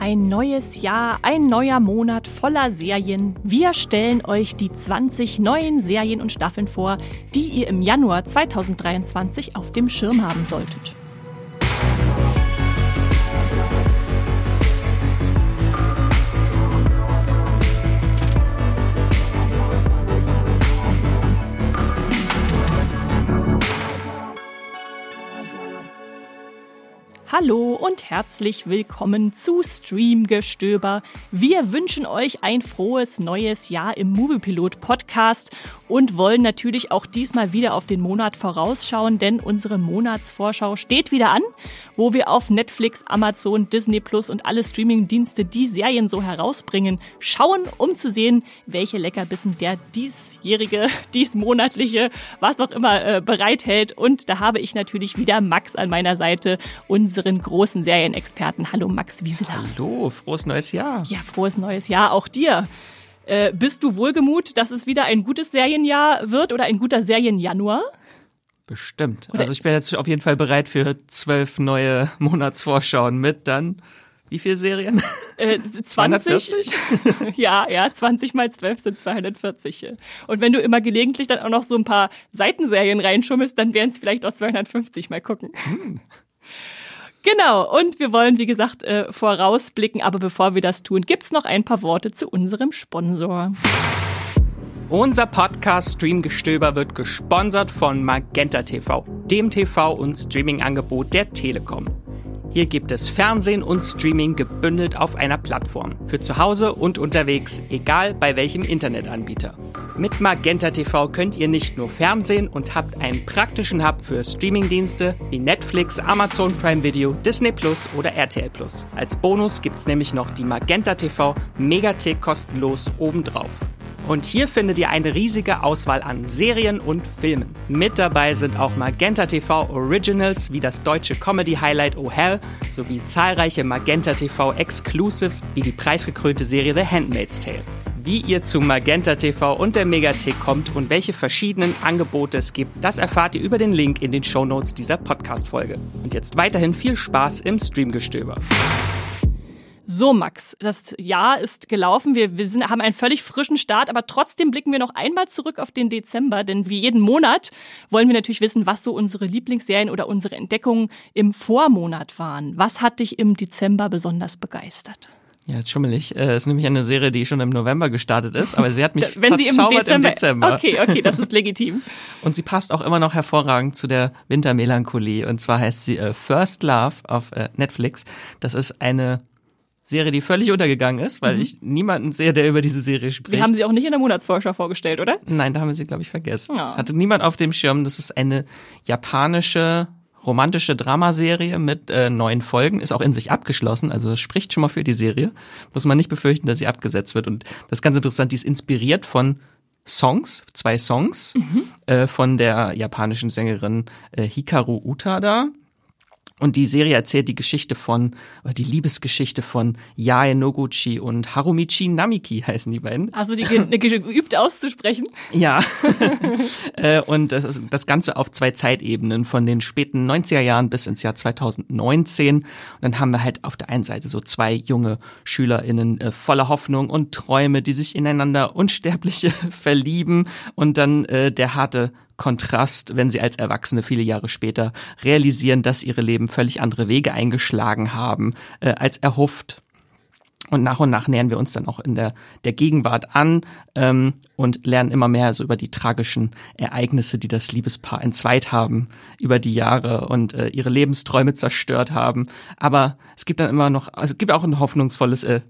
Ein neues Jahr, ein neuer Monat voller Serien. Wir stellen euch die 20 neuen Serien und Staffeln vor, die ihr im Januar 2023 auf dem Schirm haben solltet. Hallo und herzlich willkommen zu Streamgestöber. Wir wünschen euch ein frohes neues Jahr im Moviepilot Podcast und wollen natürlich auch diesmal wieder auf den Monat vorausschauen, denn unsere Monatsvorschau steht wieder an, wo wir auf Netflix, Amazon, Disney Plus und alle Streamingdienste die Serien so herausbringen, schauen, um zu sehen, welche Leckerbissen der diesjährige, diesmonatliche, was auch immer äh, bereithält. Und da habe ich natürlich wieder Max an meiner Seite, unseren großen Serienexperten. Hallo Max Wieseler. Hallo, frohes neues Jahr. Ja, frohes neues Jahr auch dir. Äh, bist du wohlgemut, dass es wieder ein gutes Serienjahr wird oder ein guter Serienjanuar? Bestimmt. Oder also ich bin jetzt auf jeden Fall bereit für zwölf neue Monatsvorschauen mit dann wie viele Serien? Äh, 20? ja, ja, 20 mal 12 sind 240. Und wenn du immer gelegentlich dann auch noch so ein paar Seitenserien reinschummelst, dann wären es vielleicht auch 250. Mal gucken. Hm. Genau, und wir wollen, wie gesagt, äh, vorausblicken, aber bevor wir das tun, gibt's noch ein paar Worte zu unserem Sponsor. Unser Podcast Streamgestöber wird gesponsert von Magenta TV, dem TV- und Streaming-Angebot der Telekom. Hier gibt es Fernsehen und Streaming gebündelt auf einer Plattform. Für zu Hause und unterwegs, egal bei welchem Internetanbieter. Mit Magenta TV könnt ihr nicht nur Fernsehen und habt einen praktischen Hub für Streamingdienste wie Netflix, Amazon Prime Video, Disney Plus oder RTL Plus. Als Bonus gibt's nämlich noch die Magenta TV Megathek kostenlos obendrauf. Und hier findet ihr eine riesige Auswahl an Serien und Filmen. Mit dabei sind auch Magenta TV Originals wie das deutsche Comedy Highlight Oh Hell sowie zahlreiche Magenta TV Exclusives wie die preisgekrönte Serie The Handmaid's Tale wie ihr zu Magenta TV und der Megathek kommt und welche verschiedenen Angebote es gibt, das erfahrt ihr über den Link in den Shownotes dieser Podcast-Folge. Und jetzt weiterhin viel Spaß im Streamgestöber. So, Max, das Jahr ist gelaufen. Wir, wir sind, haben einen völlig frischen Start, aber trotzdem blicken wir noch einmal zurück auf den Dezember, denn wie jeden Monat wollen wir natürlich wissen, was so unsere Lieblingsserien oder unsere Entdeckungen im Vormonat waren. Was hat dich im Dezember besonders begeistert? Ja, schummelig. Äh, ist nämlich eine Serie, die schon im November gestartet ist, aber sie hat mich Wenn sie im Dezember, im Dezember. Okay, okay, das ist legitim. und sie passt auch immer noch hervorragend zu der Wintermelancholie. Und zwar heißt sie äh, First Love auf äh, Netflix. Das ist eine Serie, die völlig untergegangen ist, weil mhm. ich niemanden sehe, der über diese Serie spricht. Wir haben sie auch nicht in der Monatsvorschau vorgestellt, oder? Nein, da haben wir sie, glaube ich, vergessen. Ja. Hatte niemand auf dem Schirm. Das ist eine japanische romantische Dramaserie mit äh, neun Folgen, ist auch in sich abgeschlossen, also spricht schon mal für die Serie. Muss man nicht befürchten, dass sie abgesetzt wird. Und das ist ganz interessant, die ist inspiriert von Songs, zwei Songs mhm. äh, von der japanischen Sängerin äh, Hikaru Utada. Und die Serie erzählt die Geschichte von, oder die Liebesgeschichte von Yae Noguchi und Harumichi Namiki heißen die beiden. Also die ge geübt auszusprechen? Ja. Äh, und das, das Ganze auf zwei Zeitebenen von den späten 90er Jahren bis ins Jahr 2019. Und dann haben wir halt auf der einen Seite so zwei junge SchülerInnen äh, voller Hoffnung und Träume, die sich ineinander Unsterbliche verlieben. Und dann äh, der harte Kontrast, wenn sie als Erwachsene viele Jahre später realisieren, dass ihre Leben völlig andere Wege eingeschlagen haben äh, als erhofft. Und nach und nach nähern wir uns dann auch in der, der Gegenwart an ähm, und lernen immer mehr so über die tragischen Ereignisse, die das Liebespaar entzweit haben über die Jahre und äh, ihre Lebensträume zerstört haben. Aber es gibt dann immer noch, also es gibt auch ein hoffnungsvolles äh,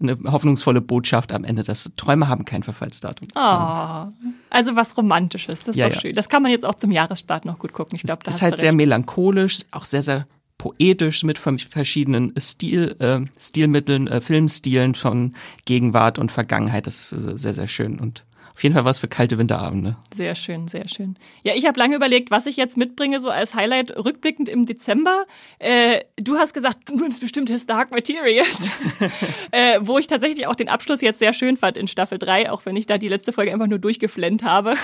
eine hoffnungsvolle Botschaft am Ende, dass Träume haben kein Verfallsdatum. Oh, also was Romantisches, das ist ja, doch schön. Das kann man jetzt auch zum Jahresstart noch gut gucken. Ich glaube, das ist halt sehr melancholisch, auch sehr, sehr poetisch mit verschiedenen Stil, äh, Stilmitteln, äh, Filmstilen von Gegenwart und Vergangenheit. Das ist äh, sehr, sehr schön und auf jeden Fall was für kalte Winterabende. Sehr schön, sehr schön. Ja, ich habe lange überlegt, was ich jetzt mitbringe, so als Highlight rückblickend im Dezember. Äh, du hast gesagt, du nimmst bestimmt His Dark Materials, äh, wo ich tatsächlich auch den Abschluss jetzt sehr schön fand in Staffel 3, auch wenn ich da die letzte Folge einfach nur durchgeflennt habe.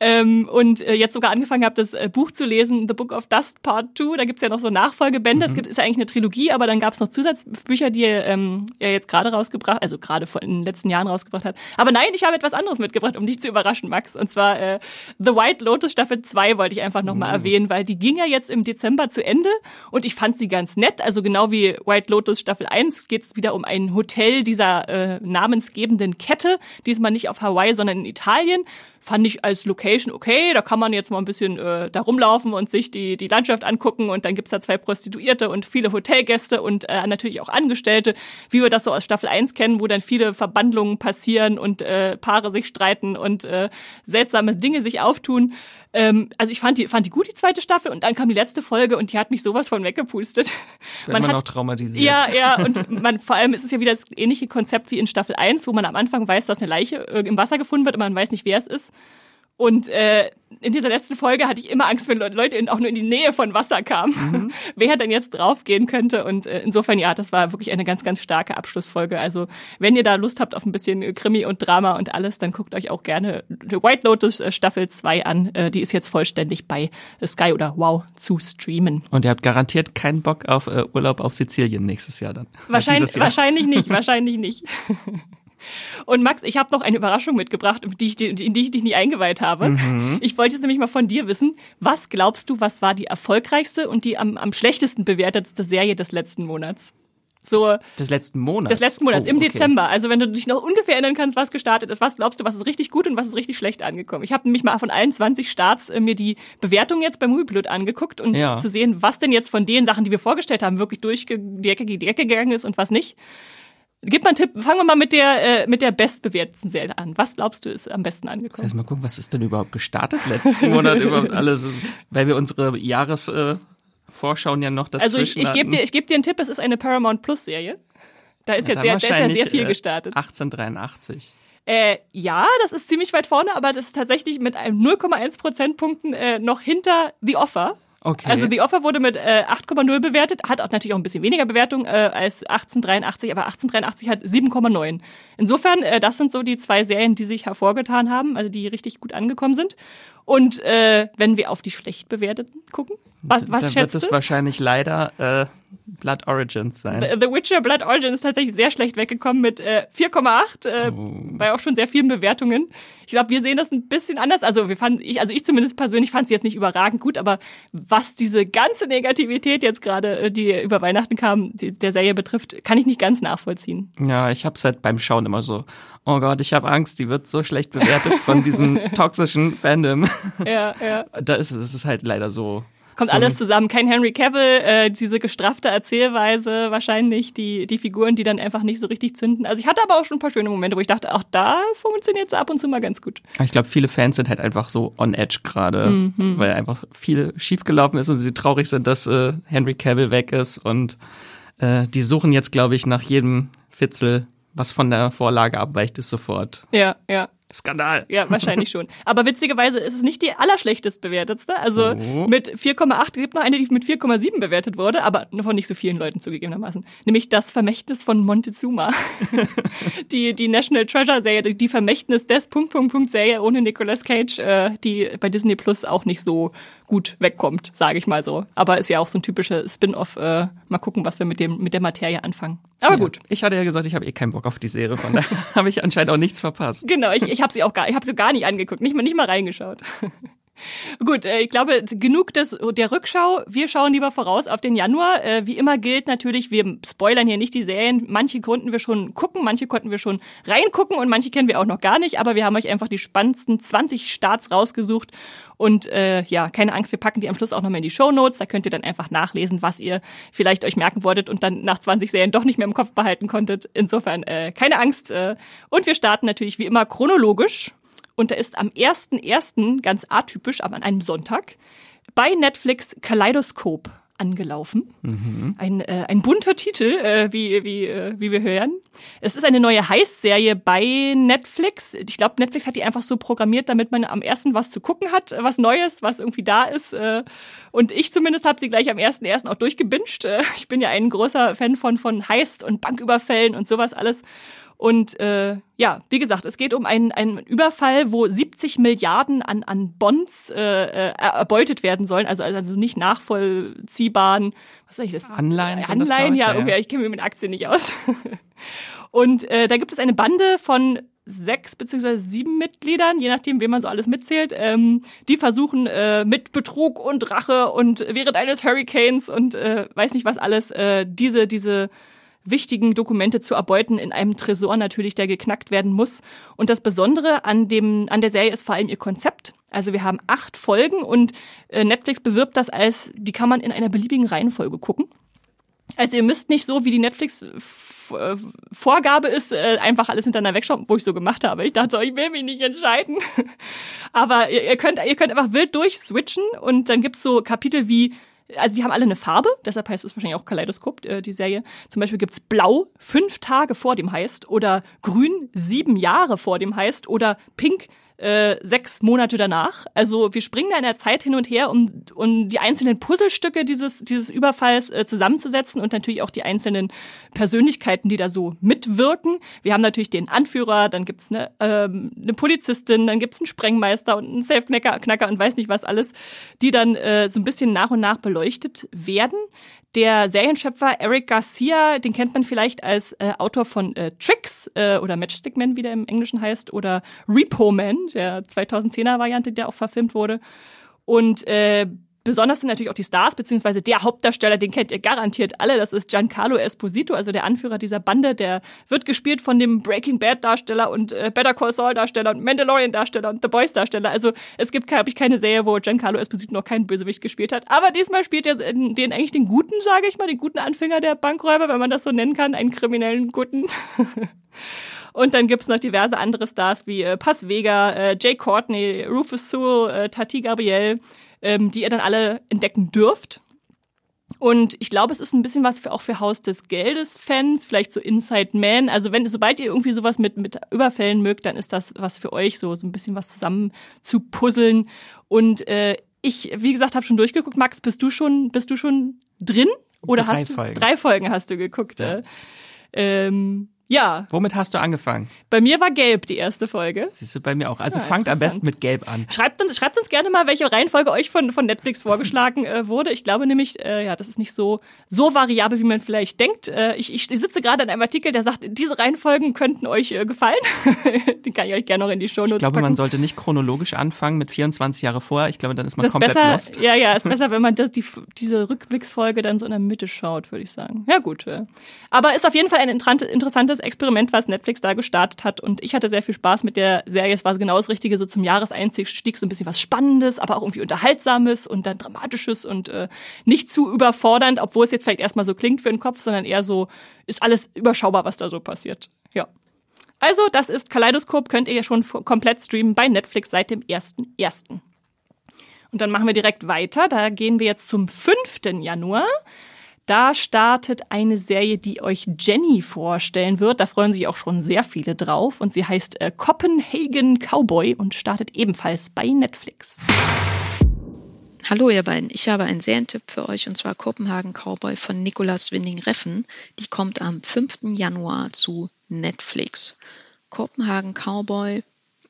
Ähm, und äh, jetzt sogar angefangen habe, das äh, Buch zu lesen, The Book of Dust Part 2. Da gibt's ja noch so Nachfolgebände. Es mhm. gibt ist ja eigentlich eine Trilogie, aber dann gab's noch Zusatzbücher, die ähm, er jetzt gerade rausgebracht, also gerade in den letzten Jahren rausgebracht hat. Aber nein, ich habe etwas anderes mitgebracht, um dich zu überraschen, Max. Und zwar äh, The White Lotus Staffel 2 wollte ich einfach nochmal mhm. erwähnen, weil die ging ja jetzt im Dezember zu Ende und ich fand sie ganz nett. Also genau wie White Lotus Staffel 1 geht es wieder um ein Hotel dieser äh, namensgebenden Kette. Diesmal nicht auf Hawaii, sondern in Italien fand ich als Location okay. Da kann man jetzt mal ein bisschen äh, da rumlaufen und sich die, die Landschaft angucken. Und dann gibt's da zwei Prostituierte und viele Hotelgäste und äh, natürlich auch Angestellte, wie wir das so aus Staffel 1 kennen, wo dann viele Verbandlungen passieren und äh, Paare sich streiten und äh, seltsame Dinge sich auftun. Ähm, also ich fand die, fand die gut, die zweite Staffel, und dann kam die letzte Folge und die hat mich sowas von weggepustet. Wenn man, man hat, auch traumatisiert. Ja, ja, und man, vor allem ist es ja wieder das ähnliche Konzept wie in Staffel 1, wo man am Anfang weiß, dass eine Leiche äh, im Wasser gefunden wird, aber man weiß nicht, wer es ist. Und äh, in dieser letzten Folge hatte ich immer Angst, wenn Leute auch nur in die Nähe von Wasser kamen, mhm. wer denn jetzt draufgehen könnte. Und äh, insofern, ja, das war wirklich eine ganz, ganz starke Abschlussfolge. Also, wenn ihr da Lust habt auf ein bisschen Krimi und Drama und alles, dann guckt euch auch gerne The White Lotus äh, Staffel 2 an. Äh, die ist jetzt vollständig bei Sky oder Wow zu streamen. Und ihr habt garantiert keinen Bock auf äh, Urlaub auf Sizilien nächstes Jahr dann. Wahrscheinlich, Jahr. wahrscheinlich nicht, wahrscheinlich nicht. Und Max, ich habe noch eine Überraschung mitgebracht, in die ich, in die ich dich nie eingeweiht habe. Mhm. Ich wollte jetzt nämlich mal von dir wissen, was glaubst du, was war die erfolgreichste und die am, am schlechtesten bewertetste Serie des letzten Monats? So des letzten Monats. Des letzten Monats, oh, im okay. Dezember. Also wenn du dich noch ungefähr erinnern kannst, was gestartet ist, was glaubst du, was ist richtig gut und was ist richtig schlecht angekommen? Ich habe nämlich mal von allen 20 Starts äh, mir die Bewertung jetzt bei Moviepilot angeguckt und ja. zu sehen, was denn jetzt von den Sachen, die wir vorgestellt haben, wirklich durch die Ecke, die Ecke gegangen ist und was nicht. Gib mal einen Tipp. Fangen wir mal mit der, äh, mit der bestbewerteten Serie an. Was glaubst du ist am besten angekommen? Lass mal gucken, was ist denn überhaupt gestartet letzten Monat überhaupt alles, weil wir unsere Jahres äh, Vorschauen ja noch dazwischen Also ich, ich gebe dir, ich geb dir einen Tipp, es ist eine Paramount Plus Serie. Da ist, ja, jetzt sehr, da ist ja sehr viel gestartet. 1883. Äh, ja, das ist ziemlich weit vorne, aber das ist tatsächlich mit einem 0,1 Prozentpunkten äh, noch hinter The Offer. Okay. Also The Offer wurde mit äh, 8,0 bewertet, hat auch natürlich auch ein bisschen weniger Bewertung äh, als 1883, aber 1883 hat 7,9. Insofern, äh, das sind so die zwei Serien, die sich hervorgetan haben, also die richtig gut angekommen sind. Und äh, wenn wir auf die schlecht bewerteten gucken, was, was da schätzt wird es wahrscheinlich leider äh, Blood Origins sein. The, The, Witcher Blood Origins ist tatsächlich sehr schlecht weggekommen mit äh, 4,8 äh, oh. bei auch schon sehr vielen Bewertungen. Ich glaube, wir sehen das ein bisschen anders. Also wir fanden, ich, also ich zumindest persönlich fand sie jetzt nicht überragend gut, aber was diese ganze Negativität jetzt gerade, äh, die über Weihnachten kam, die, der Serie betrifft, kann ich nicht ganz nachvollziehen. Ja, ich habe es halt beim Schauen immer so, oh Gott, ich habe Angst, die wird so schlecht bewertet von diesem toxischen Fandom. Ja, ja. Da ist es ist halt leider so Kommt so alles zusammen. Kein Henry Cavill, äh, diese gestraffte Erzählweise, wahrscheinlich die, die Figuren, die dann einfach nicht so richtig zünden. Also ich hatte aber auch schon ein paar schöne Momente, wo ich dachte, auch da funktioniert es ab und zu mal ganz gut. Ich glaube, viele Fans sind halt einfach so on edge gerade, mhm. weil einfach viel schiefgelaufen ist und sie traurig sind, dass äh, Henry Cavill weg ist und äh, die suchen jetzt, glaube ich, nach jedem Fitzel, was von der Vorlage abweicht, ist sofort. Ja, ja. Skandal. Ja, wahrscheinlich schon. Aber witzigerweise ist es nicht die allerschlechtest bewertetste. Also oh. mit 4,8 gibt noch eine, die mit 4,7 bewertet wurde, aber von nicht so vielen Leuten zugegebenermaßen. Nämlich das Vermächtnis von Montezuma. die, die National Treasure Serie, die Vermächtnis des Punkt, Punkt, Punkt Serie ohne Nicolas Cage, äh, die bei Disney Plus auch nicht so gut wegkommt, sage ich mal so. Aber ist ja auch so ein typischer Spin-off. Äh, mal gucken, was wir mit dem mit der Materie anfangen. Aber ja. gut. Ich hatte ja gesagt, ich habe eh keinen Bock auf die Serie, von daher habe ich anscheinend auch nichts verpasst. Genau, ich, ich habe sie auch gar, ich habe sie gar nicht angeguckt, nicht mal nicht mal reingeschaut. Gut, äh, ich glaube, genug des, der Rückschau. Wir schauen lieber voraus auf den Januar. Äh, wie immer gilt natürlich, wir spoilern hier nicht die Serien. Manche konnten wir schon gucken, manche konnten wir schon reingucken und manche kennen wir auch noch gar nicht. Aber wir haben euch einfach die spannendsten 20 Starts rausgesucht. Und äh, ja, keine Angst, wir packen die am Schluss auch nochmal in die Show Notes. Da könnt ihr dann einfach nachlesen, was ihr vielleicht euch merken wolltet und dann nach 20 Serien doch nicht mehr im Kopf behalten konntet. Insofern äh, keine Angst. Äh. Und wir starten natürlich wie immer chronologisch und da ist am 1.1. ganz atypisch, aber an einem Sonntag, bei Netflix Kaleidoskop angelaufen. Mhm. Ein, äh, ein bunter Titel, äh, wie, wie, äh, wie wir hören. Es ist eine neue Heist-Serie bei Netflix. Ich glaube, Netflix hat die einfach so programmiert, damit man am ersten was zu gucken hat, was Neues, was irgendwie da ist. Äh, und ich zumindest habe sie gleich am ersten ersten auch durchgebinged. Äh, ich bin ja ein großer Fan von, von Heist und Banküberfällen und sowas alles. Und äh, ja, wie gesagt, es geht um einen, einen Überfall, wo 70 Milliarden an, an Bonds äh, äh, erbeutet werden sollen, also, also nicht nachvollziehbaren, was sag ich das? Anleihen. Anleihen, das, ja, okay, ja. ich kenne mich mit Aktien nicht aus. Und äh, da gibt es eine Bande von sechs beziehungsweise sieben Mitgliedern, je nachdem, wem man so alles mitzählt, ähm, die versuchen äh, mit Betrug und Rache und während eines Hurricanes und äh, weiß nicht was alles, äh, diese, diese wichtigen Dokumente zu erbeuten in einem Tresor natürlich, der geknackt werden muss. Und das Besondere an dem, an der Serie ist vor allem ihr Konzept. Also wir haben acht Folgen und äh, Netflix bewirbt das als, die kann man in einer beliebigen Reihenfolge gucken. Also ihr müsst nicht so, wie die Netflix-Vorgabe ist, äh, einfach alles hintereinander wegschauen, wo ich so gemacht habe. Ich dachte, ich will mich nicht entscheiden. Aber ihr könnt, ihr könnt einfach wild durchswitchen und dann gibt's so Kapitel wie also die haben alle eine Farbe, deshalb heißt es wahrscheinlich auch Kaleidoskop, äh, die Serie. Zum Beispiel gibt's Blau fünf Tage vor dem heißt oder Grün sieben Jahre vor dem heißt oder Pink äh, sechs Monate danach. Also wir springen da in der Zeit hin und her, um, um die einzelnen Puzzlestücke dieses, dieses Überfalls äh, zusammenzusetzen und natürlich auch die einzelnen Persönlichkeiten, die da so mitwirken. Wir haben natürlich den Anführer, dann gibt's eine, ähm, eine Polizistin, dann gibt's einen Sprengmeister und einen Safe-Knacker Knacker und weiß nicht was alles, die dann äh, so ein bisschen nach und nach beleuchtet werden. Der Serienschöpfer Eric Garcia, den kennt man vielleicht als äh, Autor von äh, Tricks äh, oder Matchstick Man, wie der im Englischen heißt, oder Repo Man, der 2010er Variante, der auch verfilmt wurde. Und äh, Besonders sind natürlich auch die Stars, beziehungsweise der Hauptdarsteller, den kennt ihr garantiert alle, das ist Giancarlo Esposito, also der Anführer dieser Bande, der wird gespielt von dem Breaking Bad Darsteller und äh, Better Call Saul Darsteller und Mandalorian Darsteller und The Boys Darsteller. Also es gibt, glaube ich, keine Serie, wo Giancarlo Esposito noch keinen Bösewicht gespielt hat. Aber diesmal spielt er den, eigentlich den guten, sage ich mal, den guten Anfänger der Bankräuber, wenn man das so nennen kann, einen kriminellen Guten. Und dann gibt's noch diverse andere Stars wie äh, Paz Vega, äh, Jay Courtney, Rufus Sewell, äh, Tati Gabriel, ähm, die ihr dann alle entdecken dürft. Und ich glaube, es ist ein bisschen was für, auch für Haus des Geldes-Fans, vielleicht so Inside Man. Also wenn, sobald ihr irgendwie sowas mit, mit Überfällen mögt, dann ist das was für euch, so, so ein bisschen was zusammen zu puzzeln. Und äh, ich, wie gesagt, habe schon durchgeguckt. Max, bist du schon, bist du schon drin? Oder drei hast du Folgen. drei Folgen hast du geguckt? Ja. Äh? Ähm, ja. Womit hast du angefangen? Bei mir war gelb die erste Folge. Siehst du, bei mir auch. Also ja, fangt am besten mit gelb an. Schreibt uns, schreibt uns gerne mal, welche Reihenfolge euch von, von Netflix vorgeschlagen äh, wurde. Ich glaube nämlich, äh, ja, das ist nicht so, so variabel, wie man vielleicht denkt. Äh, ich, ich sitze gerade an einem Artikel, der sagt, diese Reihenfolgen könnten euch äh, gefallen. Den kann ich euch gerne noch in die Show Notes Ich glaube, packen. man sollte nicht chronologisch anfangen mit 24 Jahre vorher. Ich glaube, dann ist man das komplett besser, lost. Ja, ja, ist besser, wenn man das, die, diese Rückblicksfolge dann so in der Mitte schaut, würde ich sagen. Ja, gut. Äh. Aber ist auf jeden Fall ein interessantes Experiment, was Netflix da gestartet hat. Und ich hatte sehr viel Spaß mit der Serie. Es war genau das Richtige, so zum Jahreseinstieg so ein bisschen was Spannendes, aber auch irgendwie Unterhaltsames und dann Dramatisches und äh, nicht zu überfordernd, obwohl es jetzt vielleicht erstmal so klingt für den Kopf, sondern eher so, ist alles überschaubar, was da so passiert. Ja. Also, das ist Kaleidoskop, könnt ihr ja schon komplett streamen bei Netflix seit dem 1.1. Und dann machen wir direkt weiter. Da gehen wir jetzt zum 5. Januar. Da startet eine Serie, die euch Jenny vorstellen wird. Da freuen sich auch schon sehr viele drauf. Und sie heißt äh, Copenhagen Cowboy und startet ebenfalls bei Netflix. Hallo ihr beiden, ich habe einen Serientipp für euch und zwar Kopenhagen Cowboy von Nicolas Winding Reffen. Die kommt am 5. Januar zu Netflix. Kopenhagen Cowboy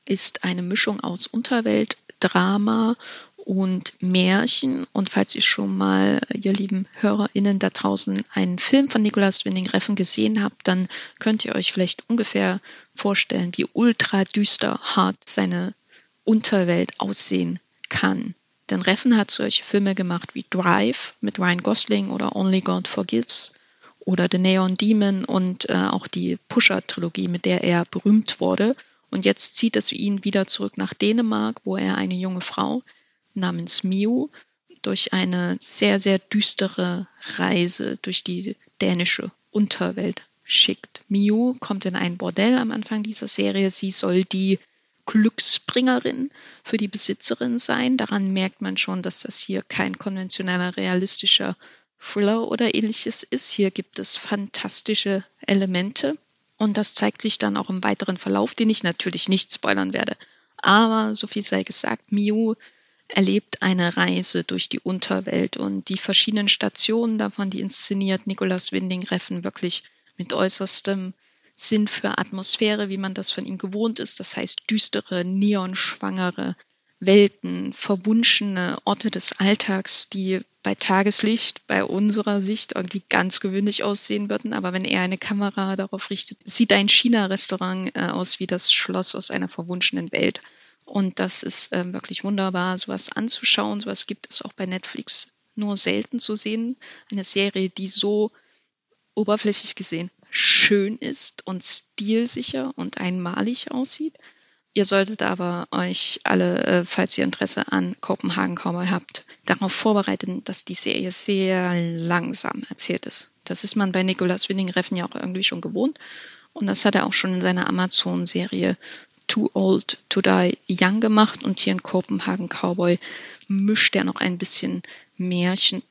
ist eine Mischung aus Unterwelt, Drama und Märchen. Und falls ihr schon mal, ihr lieben HörerInnen da draußen, einen Film von Nicolas Winding Reffen gesehen habt, dann könnt ihr euch vielleicht ungefähr vorstellen, wie ultra düster hart seine Unterwelt aussehen kann. Denn Reffen hat solche Filme gemacht wie Drive mit Ryan Gosling oder Only God Forgives oder The Neon Demon und äh, auch die Pusher-Trilogie, mit der er berühmt wurde. Und jetzt zieht es ihn wieder zurück nach Dänemark, wo er eine junge Frau namens Miu durch eine sehr, sehr düstere Reise durch die dänische Unterwelt schickt. Miu kommt in ein Bordell am Anfang dieser Serie. Sie soll die Glücksbringerin für die Besitzerin sein. Daran merkt man schon, dass das hier kein konventioneller, realistischer Thriller oder ähnliches ist. Hier gibt es fantastische Elemente und das zeigt sich dann auch im weiteren Verlauf, den ich natürlich nicht spoilern werde. Aber so viel sei gesagt, Miu erlebt eine Reise durch die Unterwelt und die verschiedenen Stationen davon, die inszeniert Nicolas Winding Reffen wirklich mit äußerstem Sinn für Atmosphäre, wie man das von ihm gewohnt ist. Das heißt düstere, neonschwangere Welten, verwunschene Orte des Alltags, die bei Tageslicht, bei unserer Sicht irgendwie ganz gewöhnlich aussehen würden. Aber wenn er eine Kamera darauf richtet, sieht ein China-Restaurant äh, aus wie das Schloss aus einer verwunschenen Welt. Und das ist äh, wirklich wunderbar, sowas anzuschauen. Sowas gibt es auch bei Netflix nur selten zu sehen. Eine Serie, die so oberflächlich gesehen schön ist und stilsicher und einmalig aussieht. Ihr solltet aber euch alle, äh, falls ihr Interesse an Kopenhagen Cowboy habt, darauf vorbereiten, dass die Serie sehr langsam erzählt ist. Das ist man bei Nicolas Winning Reffen ja auch irgendwie schon gewohnt. Und das hat er auch schon in seiner Amazon-Serie Too Old to Die Young gemacht. Und hier in Kopenhagen Cowboy mischt er noch ein bisschen Märchen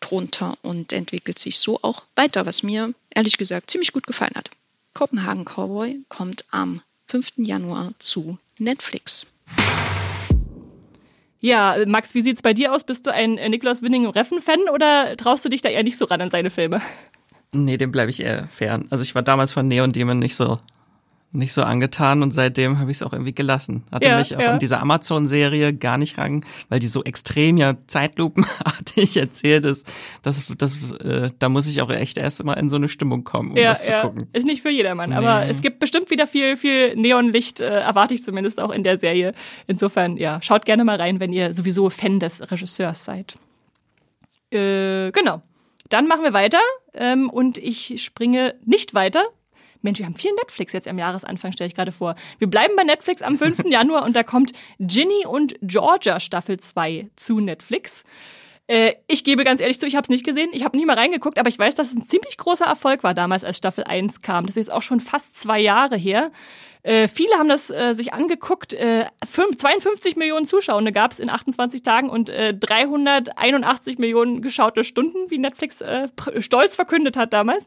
drunter und entwickelt sich so auch weiter, was mir ehrlich gesagt ziemlich gut gefallen hat. Kopenhagen Cowboy kommt am 5. Januar zu Netflix. Ja, Max, wie sieht's bei dir aus? Bist du ein äh, Nikolaus Winning Reffen-Fan oder traust du dich da eher nicht so ran an seine Filme? Nee, dem bleibe ich eher fern. Also ich war damals von Neon Demon nicht so nicht so angetan und seitdem habe ich es auch irgendwie gelassen. Hatte ja, mich auch ja. in dieser Amazon-Serie gar nicht ran, weil die so extrem ja zeitlupenartig erzählt ist. Das, das, äh, da muss ich auch echt erst mal in so eine Stimmung kommen, um ja, das zu ja. gucken. Ist nicht für jedermann, nee. aber es gibt bestimmt wieder viel, viel Neonlicht, äh, erwarte ich zumindest auch in der Serie. Insofern, ja, schaut gerne mal rein, wenn ihr sowieso Fan des Regisseurs seid. Äh, genau. Dann machen wir weiter ähm, und ich springe nicht weiter, Mensch, wir haben viel Netflix jetzt am Jahresanfang, stelle ich gerade vor. Wir bleiben bei Netflix am 5. Januar und da kommt Ginny und Georgia Staffel 2 zu Netflix. Äh, ich gebe ganz ehrlich zu, ich habe es nicht gesehen. Ich habe nie mal reingeguckt, aber ich weiß, dass es ein ziemlich großer Erfolg war damals, als Staffel 1 kam. Das ist auch schon fast zwei Jahre her. Äh, viele haben das äh, sich angeguckt. Äh, 5, 52 Millionen Zuschauer gab es in 28 Tagen und äh, 381 Millionen geschaute Stunden, wie Netflix äh, stolz verkündet hat damals.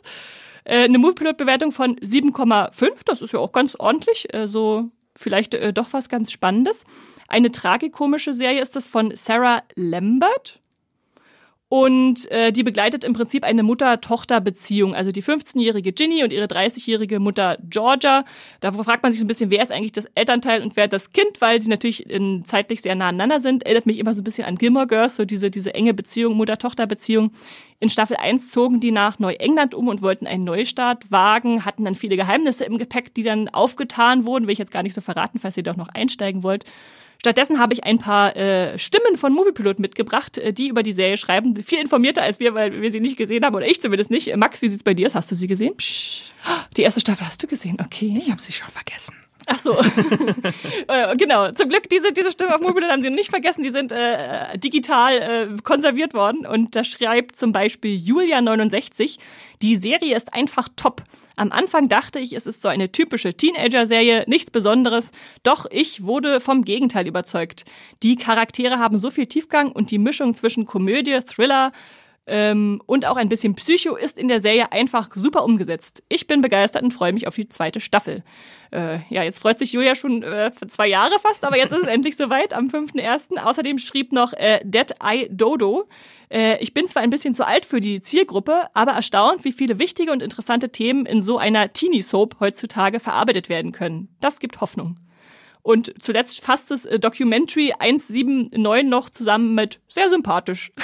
Äh, eine Moviepilot-Bewertung von 7,5, das ist ja auch ganz ordentlich, äh, so vielleicht äh, doch was ganz Spannendes. Eine tragikomische Serie ist das von Sarah Lambert. Und äh, die begleitet im Prinzip eine Mutter-Tochter-Beziehung. Also die 15-jährige Ginny und ihre 30-jährige Mutter Georgia. Da fragt man sich so ein bisschen, wer ist eigentlich das Elternteil und wer das Kind, weil sie natürlich in, zeitlich sehr nah aneinander sind. Erinnert mich immer so ein bisschen an Gilmore Girls, so diese, diese enge Beziehung, Mutter-Tochter-Beziehung. In Staffel 1 zogen die nach Neuengland um und wollten einen Neustart wagen, hatten dann viele Geheimnisse im Gepäck, die dann aufgetan wurden. Will ich jetzt gar nicht so verraten, falls ihr doch noch einsteigen wollt. Stattdessen habe ich ein paar äh, Stimmen von Moviepilot mitgebracht, äh, die über die Serie schreiben. Viel informierter als wir, weil wir sie nicht gesehen haben, oder ich zumindest nicht. Max, wie sieht's bei dir aus? Hast du sie gesehen? Psch, die erste Staffel hast du gesehen, okay. Ich habe sie schon vergessen. Ach so. Äh, genau. Zum Glück, diese, diese Stimmen auf Mobilnet haben sie nicht vergessen. Die sind äh, digital äh, konserviert worden. Und da schreibt zum Beispiel Julia69, die Serie ist einfach top. Am Anfang dachte ich, es ist so eine typische Teenager-Serie, nichts Besonderes. Doch ich wurde vom Gegenteil überzeugt. Die Charaktere haben so viel Tiefgang und die Mischung zwischen Komödie, Thriller, ähm, und auch ein bisschen Psycho ist in der Serie einfach super umgesetzt. Ich bin begeistert und freue mich auf die zweite Staffel. Äh, ja, jetzt freut sich Julia schon äh, zwei Jahre fast, aber jetzt ist es endlich soweit am 5.1. Außerdem schrieb noch äh, Dead Eye Dodo. Äh, ich bin zwar ein bisschen zu alt für die Zielgruppe, aber erstaunt, wie viele wichtige und interessante Themen in so einer Teenie-Soap heutzutage verarbeitet werden können. Das gibt Hoffnung. Und zuletzt fasst es äh, Documentary 179 noch zusammen mit sehr sympathisch.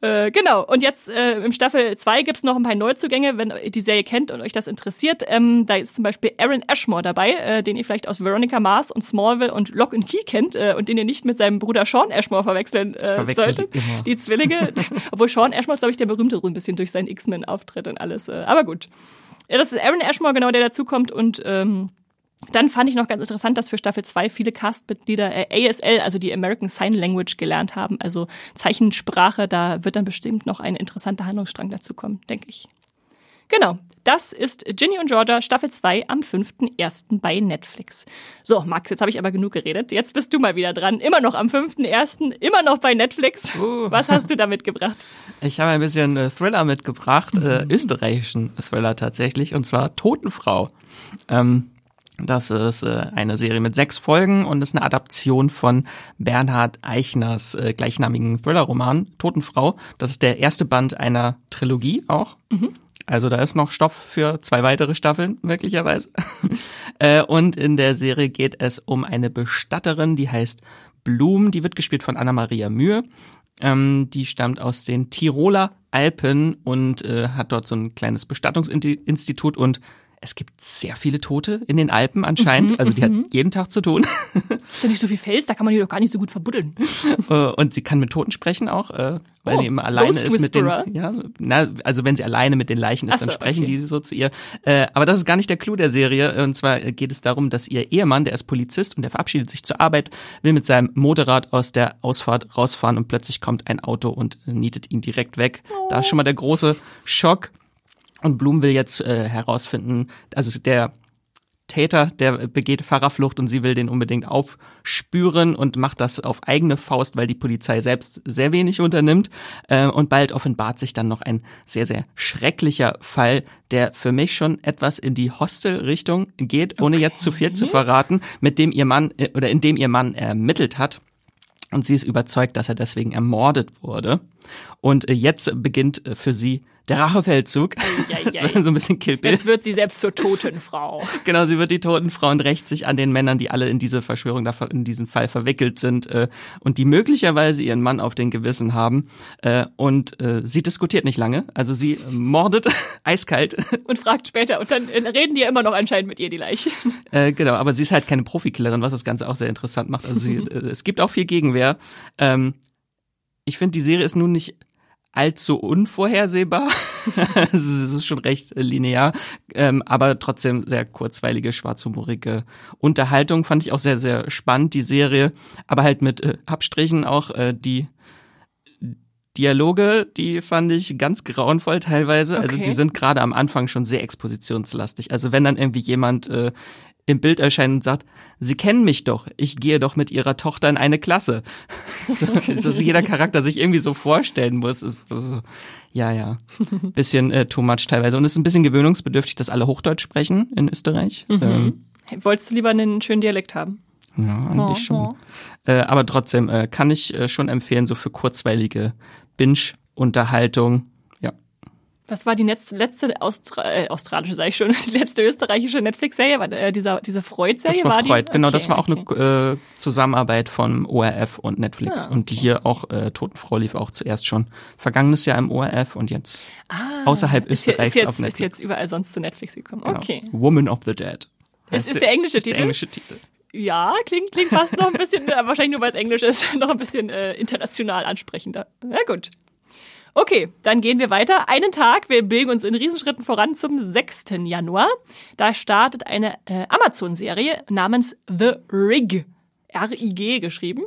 Äh, genau, und jetzt äh, im Staffel 2 gibt's noch ein paar Neuzugänge, wenn ihr die Serie kennt und euch das interessiert. Ähm, da ist zum Beispiel Aaron Ashmore dabei, äh, den ihr vielleicht aus Veronica Mars und Smallville und Lock and Key kennt äh, und den ihr nicht mit seinem Bruder Sean Ashmore verwechseln äh, solltet. Die Zwillinge, obwohl Sean Ashmore ist, glaube ich, der berühmte so ein bisschen durch seinen X-Men-Auftritt und alles. Äh, aber gut. Ja, das ist Aaron Ashmore, genau, der dazukommt und ähm, dann fand ich noch ganz interessant, dass für Staffel 2 viele Castmitglieder äh, ASL, also die American Sign Language, gelernt haben, also Zeichensprache. Da wird dann bestimmt noch ein interessanter Handlungsstrang dazu kommen, denke ich. Genau, das ist Ginny und Georgia Staffel 2 am 5.1. bei Netflix. So, Max, jetzt habe ich aber genug geredet. Jetzt bist du mal wieder dran. Immer noch am 5.1., immer noch bei Netflix. Uh. Was hast du da mitgebracht? Ich habe ein bisschen äh, Thriller mitgebracht, äh, österreichischen Thriller tatsächlich, und zwar Totenfrau. Ähm, das ist äh, eine Serie mit sechs Folgen und ist eine Adaption von Bernhard Eichners äh, gleichnamigen Thriller-Roman Totenfrau. Das ist der erste Band einer Trilogie auch. Mhm. Also da ist noch Stoff für zwei weitere Staffeln, möglicherweise. Äh, und in der Serie geht es um eine Bestatterin, die heißt Blum. Die wird gespielt von Anna-Maria Mühe. Ähm, die stammt aus den Tiroler Alpen und äh, hat dort so ein kleines Bestattungsinstitut und es gibt sehr viele Tote in den Alpen anscheinend. Mhm, also die hat mhm. jeden Tag zu tun. Ist ja nicht so viel Fels, da kann man die doch gar nicht so gut verbuddeln. Äh, und sie kann mit Toten sprechen auch, äh, weil Oh, sie eben alleine ist mit den, ja, na, also wenn sie alleine mit den Leichen ist, so, dann sprechen okay. die so zu ihr. Äh, aber das ist gar nicht der Clou der Serie. Und zwar geht es darum, dass ihr Ehemann, der ist Polizist und der verabschiedet sich zur Arbeit, will mit seinem Motorrad aus der Ausfahrt rausfahren und plötzlich kommt ein Auto und nietet ihn direkt weg. Da ist schon mal der große Schock. Und Blum will jetzt äh, herausfinden, also der Täter, der begeht Fahrerflucht und sie will den unbedingt aufspüren und macht das auf eigene Faust, weil die Polizei selbst sehr wenig unternimmt. Äh, Und bald offenbart sich dann noch ein sehr, sehr schrecklicher Fall, der für mich schon etwas in die Hostel-Richtung geht, ohne jetzt zu viel zu verraten, mit dem ihr Mann äh, oder in dem ihr Mann ermittelt hat. Und sie ist überzeugt, dass er deswegen ermordet wurde. Und äh, jetzt beginnt für sie der Rachefeldzug. Eieiei. Das war so ein bisschen Kill Bill. Jetzt wird sie selbst zur toten Frau. Genau, sie wird die toten Frau und rächt sich an den Männern, die alle in diese Verschwörung, in diesen Fall verwickelt sind äh, und die möglicherweise ihren Mann auf den Gewissen haben. Äh, und äh, sie diskutiert nicht lange, also sie mordet eiskalt. Und fragt später. Und dann äh, reden die ja immer noch anscheinend mit ihr, die Leichen. Äh, genau, aber sie ist halt keine Profikillerin, was das Ganze auch sehr interessant macht. Also sie, äh, es gibt auch viel Gegenwehr. Ähm, ich finde, die Serie ist nun nicht allzu unvorhersehbar. Also es ist schon recht linear, ähm, aber trotzdem sehr kurzweilige, schwarzhumorige Unterhaltung. Fand ich auch sehr, sehr spannend, die Serie. Aber halt mit äh, Abstrichen auch äh, die Dialoge, die fand ich ganz grauenvoll teilweise. Also Okay. die sind gerade am Anfang schon sehr expositionslastig. Also wenn dann irgendwie jemand äh, im Bild erscheint und sagt, Sie kennen mich doch, ich gehe doch mit Ihrer Tochter in eine Klasse. so, dass jeder Charakter sich irgendwie so vorstellen muss. Ist so, ja, ja, bisschen äh, too much teilweise. Und es ist ein bisschen gewöhnungsbedürftig, dass alle Hochdeutsch sprechen in Österreich. Ähm, Wolltest du lieber einen schönen Dialekt haben? ja, eigentlich Oh, schon. oh. Äh, aber trotzdem äh, kann ich äh, schon empfehlen, so für kurzweilige Binge-Unterhaltung. Was war die letzte, letzte Austra äh, australische, sag ich schon, die letzte österreichische Netflix-Serie? War äh, dieser, diese Freud-Serie? Das war die? Freud, genau, Okay, das war auch okay. eine äh, Zusammenarbeit von ORF und Netflix. Ah, Und die hier auch, äh, Totenfrau lief auch zuerst schon vergangenes Jahr im ORF und jetzt Ah, außerhalb ist, Österreichs ist jetzt, auf Ist Netflix. jetzt überall sonst zu Netflix gekommen. Genau. Okay. Woman of the Dead. Es ist der englische ist Titel? Der englische Titel. Ja, klingt, klingt fast noch ein bisschen, wahrscheinlich nur weil es Englisch ist, noch ein bisschen äh, international ansprechender. Na gut. Okay, dann gehen wir weiter. Einen Tag, wir bewegen uns in Riesenschritten voran zum 6. Januar. Da startet eine äh, Amazon-Serie namens The Rig. R-I-G geschrieben.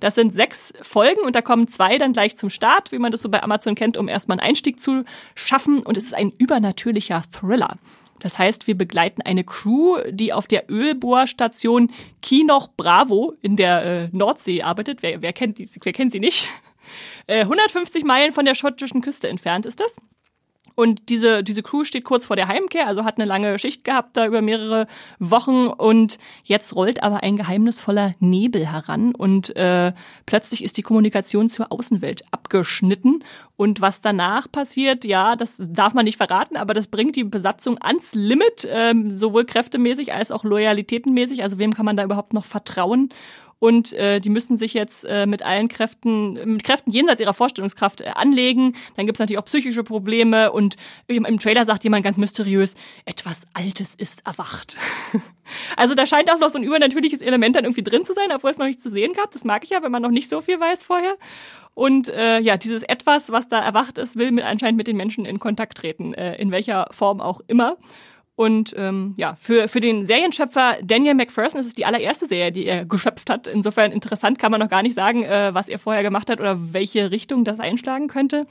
Das sind sechs Folgen und da kommen zwei dann gleich zum Start, wie man das so bei Amazon kennt, um erstmal einen Einstieg zu schaffen. Und es ist ein übernatürlicher Thriller. Das heißt, wir begleiten eine Crew, die auf der Ölbohrstation Kinoch Bravo in der äh, Nordsee arbeitet. Wer, wer, kennt die, wer kennt sie nicht? Äh, 150 Meilen von der schottischen Küste entfernt ist das. Und diese, diese Crew steht kurz vor der Heimkehr, also hat eine lange Schicht gehabt da über mehrere Wochen und jetzt rollt aber ein geheimnisvoller Nebel heran und äh, plötzlich ist die Kommunikation zur Außenwelt abgeschnitten und was danach passiert, ja, das darf man nicht verraten, aber das bringt die Besatzung ans Limit, ähm, sowohl kräftemäßig als auch loyalitätenmäßig, also wem kann man da überhaupt noch vertrauen? Und äh, die müssen sich jetzt äh, mit allen Kräften, mit Kräften jenseits ihrer Vorstellungskraft äh, anlegen. Dann gibt's natürlich auch psychische Probleme und im, im Trailer sagt jemand ganz mysteriös, etwas Altes ist erwacht. also da scheint auch noch so ein übernatürliches Element dann irgendwie drin zu sein, obwohl es noch nicht zu sehen gab. Das mag ich ja, wenn man noch nicht so viel weiß vorher. Und äh, ja, dieses Etwas, was da erwacht ist, will mit, anscheinend mit den Menschen in Kontakt treten, äh, in welcher Form auch immer. Und ähm, ja, für, für den Serienschöpfer Daniel McPherson ist es die allererste Serie, die er geschöpft hat. Insofern interessant kann man noch gar nicht sagen, äh, was er vorher gemacht hat oder welche Richtung das einschlagen könnte.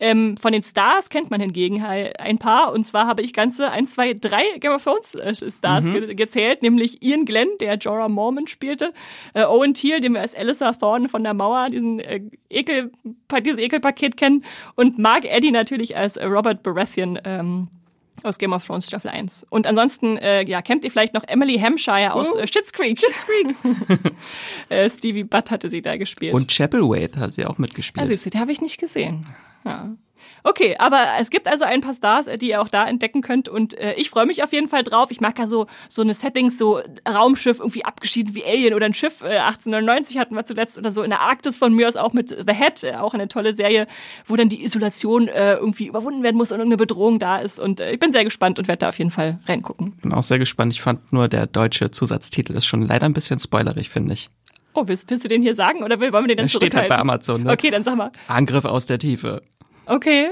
Ähm, von den Stars kennt man hingegen ein paar. Und zwar habe ich ganze ein, zwei, drei Game of Thrones äh, Stars ge gezählt, nämlich Ian Glenn, der Jorah Mormont spielte, äh, Owen Teal, den wir als Alyssa Thorne von der Mauer, diesen äh, Ekel, dieses Ekelpaket kennen, und Mark Eddy natürlich als Robert Baratheon. Ähm, aus Game of Thrones Staffel 1. Und ansonsten, äh, ja, kennt ihr vielleicht noch Emily Hampshire aus äh, Schitt's Creek. Schitt's Creek. äh, Stevie Butt hatte sie da gespielt. Und Chapelwaith hat sie auch mitgespielt. also, siehst du, die habe ich nicht gesehen. Ja. Okay, aber es gibt also ein paar Stars, äh, die ihr auch da entdecken könnt und äh, ich freue mich auf jeden Fall drauf. Ich mag ja so so eine Settings, so Raumschiff irgendwie abgeschieden wie Alien oder ein Schiff. Äh, 1899 hatten wir zuletzt oder so in der Arktis von mir aus auch mit The Head, äh, auch eine tolle Serie, wo dann die Isolation äh, irgendwie überwunden werden muss und irgendeine Bedrohung da ist. Und äh, ich bin sehr gespannt und werde da auf jeden Fall reingucken. Bin auch sehr gespannt. Ich fand nur der deutsche Zusatztitel ist schon leider ein bisschen spoilerig, finde ich. Oh, willst, willst du den hier sagen oder wollen wir den dann Das steht halt bei Amazon. Ne? Okay, dann sag mal. Angriff aus der Tiefe. Okay.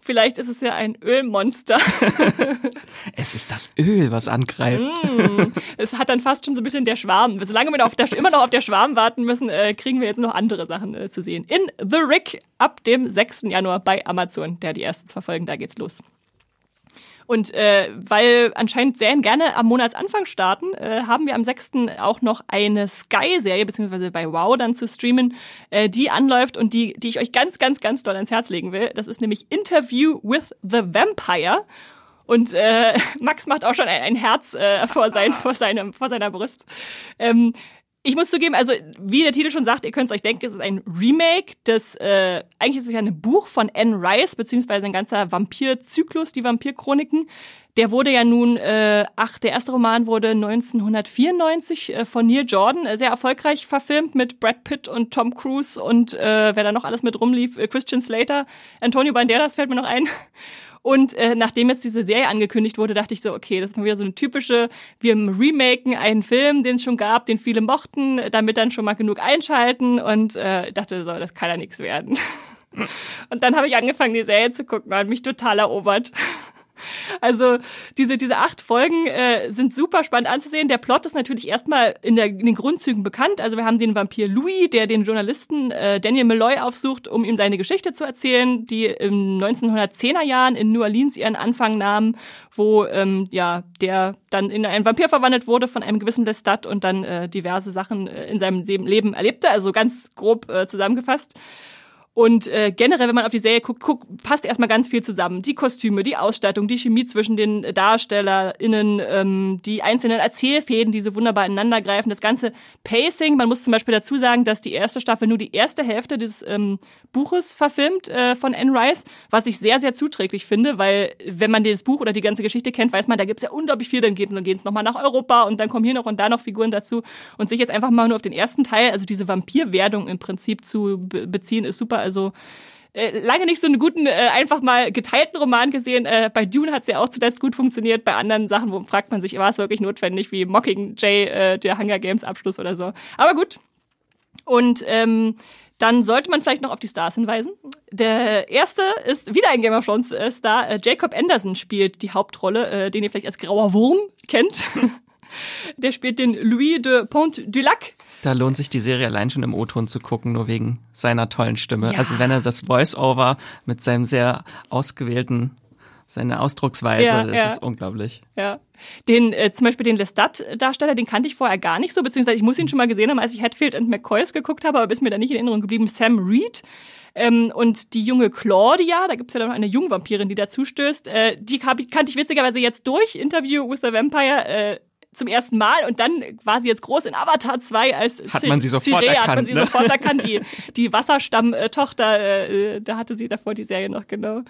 Vielleicht ist es ja ein Ölmonster. es ist das Öl, was angreift. Mm, es hat dann fast schon so ein bisschen der Schwarm. Solange wir noch der, immer noch auf der Schwarm warten müssen, äh, kriegen wir jetzt noch andere Sachen äh, zu sehen. In The Rick ab dem 6. Januar bei Amazon. Der die ersten zwei Folgen, da geht's los. Und äh, weil anscheinend Serien gerne am Monatsanfang starten, äh, haben wir am 6. auch noch eine Sky-Serie, beziehungsweise bei Wow dann zu streamen, äh, die anläuft und die, die ich euch ganz, ganz, ganz doll ans Herz legen will. Das ist nämlich Interview with the Vampire. Und äh, Max macht auch schon ein, ein Herz äh, vor, sein, vor, seinem, vor seiner Brust. Ähm, ich muss zugeben, also wie der Titel schon sagt, ihr könnt es euch denken, es ist ein Remake des, äh, eigentlich ist es ja ein Buch von Anne Rice, beziehungsweise ein ganzer Vampirzyklus, die Vampirchroniken. Der wurde ja nun, äh, ach, der erste Roman wurde 1994 äh, von Neil Jordan äh, sehr erfolgreich verfilmt mit Brad Pitt und Tom Cruise und äh, wer da noch alles mit rumlief, äh, Christian Slater, Antonio Banderas fällt mir noch ein. Und äh, nachdem jetzt diese Serie angekündigt wurde, dachte ich so, okay, das ist mal wieder so eine typische, wir remaken einen Film, den es schon gab, den viele mochten, damit dann schon mal genug einschalten und äh, dachte so, das kann ja nichts werden. Und dann habe ich angefangen, die Serie zu gucken und mich total erobert. Also diese, diese acht Folgen äh, sind super spannend anzusehen. Der Plot ist natürlich erstmal in, der, in den Grundzügen bekannt. Also wir haben den Vampir Louis, der den Journalisten äh, Daniel Malloy aufsucht, um ihm seine Geschichte zu erzählen, die im 1910er Jahren in New Orleans ihren Anfang nahm, wo ähm, ja der dann in einen Vampir verwandelt wurde von einem gewissen Lestat und dann äh, diverse Sachen äh, in seinem Leben erlebte. Also ganz grob äh, zusammengefasst. Und äh, generell, wenn man auf die Serie guckt, guckt, passt erstmal ganz viel zusammen. Die Kostüme, die Ausstattung, die Chemie zwischen den DarstellerInnen, ähm, die einzelnen Erzählfäden, die so wunderbar ineinander greifen, das ganze Pacing. Man muss zum Beispiel dazu sagen, dass die erste Staffel nur die erste Hälfte des ähm, Buches verfilmt äh, von Anne Rice, was ich sehr, sehr zuträglich finde, weil wenn man das Buch oder die ganze Geschichte kennt, weiß man, da gibt's ja unglaublich viel, dann geht dann geht's nochmal nach Europa und dann kommen hier noch und da noch Figuren dazu. Und sich jetzt einfach mal nur auf den ersten Teil, also diese Vampirwerdung im Prinzip zu be beziehen, ist super also äh, lange nicht so einen guten, äh, einfach mal geteilten Roman gesehen. Äh, bei Dune hat es ja auch zuletzt gut funktioniert. Bei anderen Sachen wo fragt man sich, war es wirklich notwendig, wie Mockingjay, äh, der Hunger Games Abschluss oder so. Aber gut. Und ähm, dann sollte man vielleicht noch auf die Stars hinweisen. Der erste ist wieder ein Game of Thrones Star. Jacob Anderson spielt die Hauptrolle, den ihr vielleicht als grauer Wurm kennt. Der spielt den Louis de Pont du Lac da lohnt sich die Serie allein schon im O-Ton zu gucken, nur wegen seiner tollen Stimme. Ja. Also wenn er das Voice-Over mit seinem sehr ausgewählten, seine Ausdrucksweise, ja, das ja. ist unglaublich. Ja. Den, äh, zum Beispiel den Lestat-Darsteller, den kannte ich vorher gar nicht so, beziehungsweise ich muss ihn schon mal gesehen haben, als ich Hatfield and McCoys geguckt habe, aber ist mir da nicht in Erinnerung geblieben. Sam Reed. Ähm, und die junge Claudia, da gibt's ja noch eine Jungvampirin, die dazu stößt, äh, die kannte ich witzigerweise jetzt durch Interview with the Vampire äh, zum ersten Mal und dann war sie jetzt groß in Avatar 2 als hat man sie sofort Cirea, erkannt, hat man sie ne? sofort erkannt, die, die Wasserstammtochter, äh, da hatte sie davor die Serie noch, genau.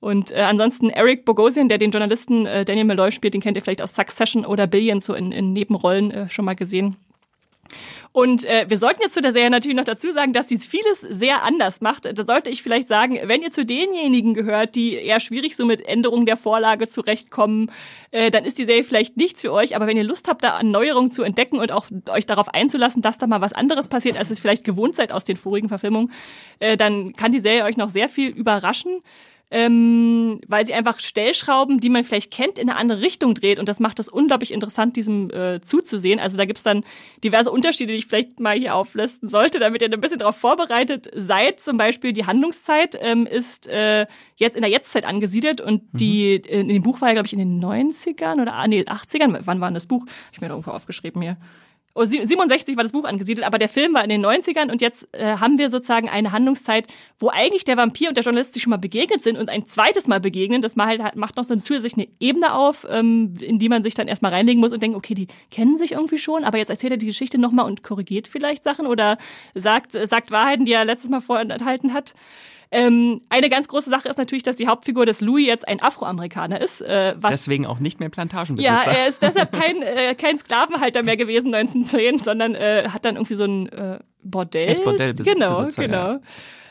Und äh, ansonsten Eric Bogosian, der den Journalisten äh, Daniel Malloy spielt, den kennt ihr vielleicht aus Succession oder Billions so in, in Nebenrollen äh, schon mal gesehen. Und äh, wir sollten jetzt zu der Serie natürlich noch dazu sagen, dass sie vieles sehr anders macht. Da sollte ich vielleicht sagen, wenn ihr zu denjenigen gehört, die eher schwierig so mit Änderungen der Vorlage zurechtkommen, äh, dann ist die Serie vielleicht nichts für euch. Aber wenn ihr Lust habt, da Erneuerungen zu entdecken und auch euch darauf einzulassen, dass da mal was anderes passiert, als es vielleicht gewohnt seid aus den vorigen Verfilmungen, äh, dann kann die Serie euch noch sehr viel überraschen ähm, weil sie einfach Stellschrauben, die man vielleicht kennt, in eine andere Richtung dreht. Und das macht es unglaublich interessant, diesem äh, zuzusehen. Also da gibt's dann diverse Unterschiede, die ich vielleicht mal hier auflisten sollte, damit ihr ein bisschen darauf vorbereitet seid. Zum Beispiel die Handlungszeit ähm, ist äh, jetzt in der Jetztzeit angesiedelt und mhm. die äh, in dem Buch war ja, glaube ich, in den 90ern oder ah, nee, 80ern. Wann war denn das Buch? Hab ich mir da irgendwo aufgeschrieben hier. Oh, 67 war das Buch angesiedelt, aber der Film war in den 90ern und jetzt äh, haben wir sozusagen eine Handlungszeit, wo eigentlich der Vampir und der Journalist sich schon mal begegnet sind und ein zweites Mal begegnen. Das macht, halt, macht noch so eine zusätzliche Ebene auf, ähm, in die man sich dann erstmal reinlegen muss und denkt, okay, die kennen sich irgendwie schon, aber jetzt erzählt er die Geschichte nochmal und korrigiert vielleicht Sachen oder sagt, sagt Wahrheiten, die er letztes Mal vorenthalten hat. Ähm, eine ganz große Sache ist natürlich, dass die Hauptfigur des Louis jetzt ein Afroamerikaner ist. Äh, was Deswegen auch nicht mehr Plantagenbesitzer. Ja, er ist deshalb kein, äh, kein Sklavenhalter mehr gewesen 1910, sondern äh, hat dann irgendwie so ein äh, Bordell. Er Bordellbesitzer. Genau, genau. Ja.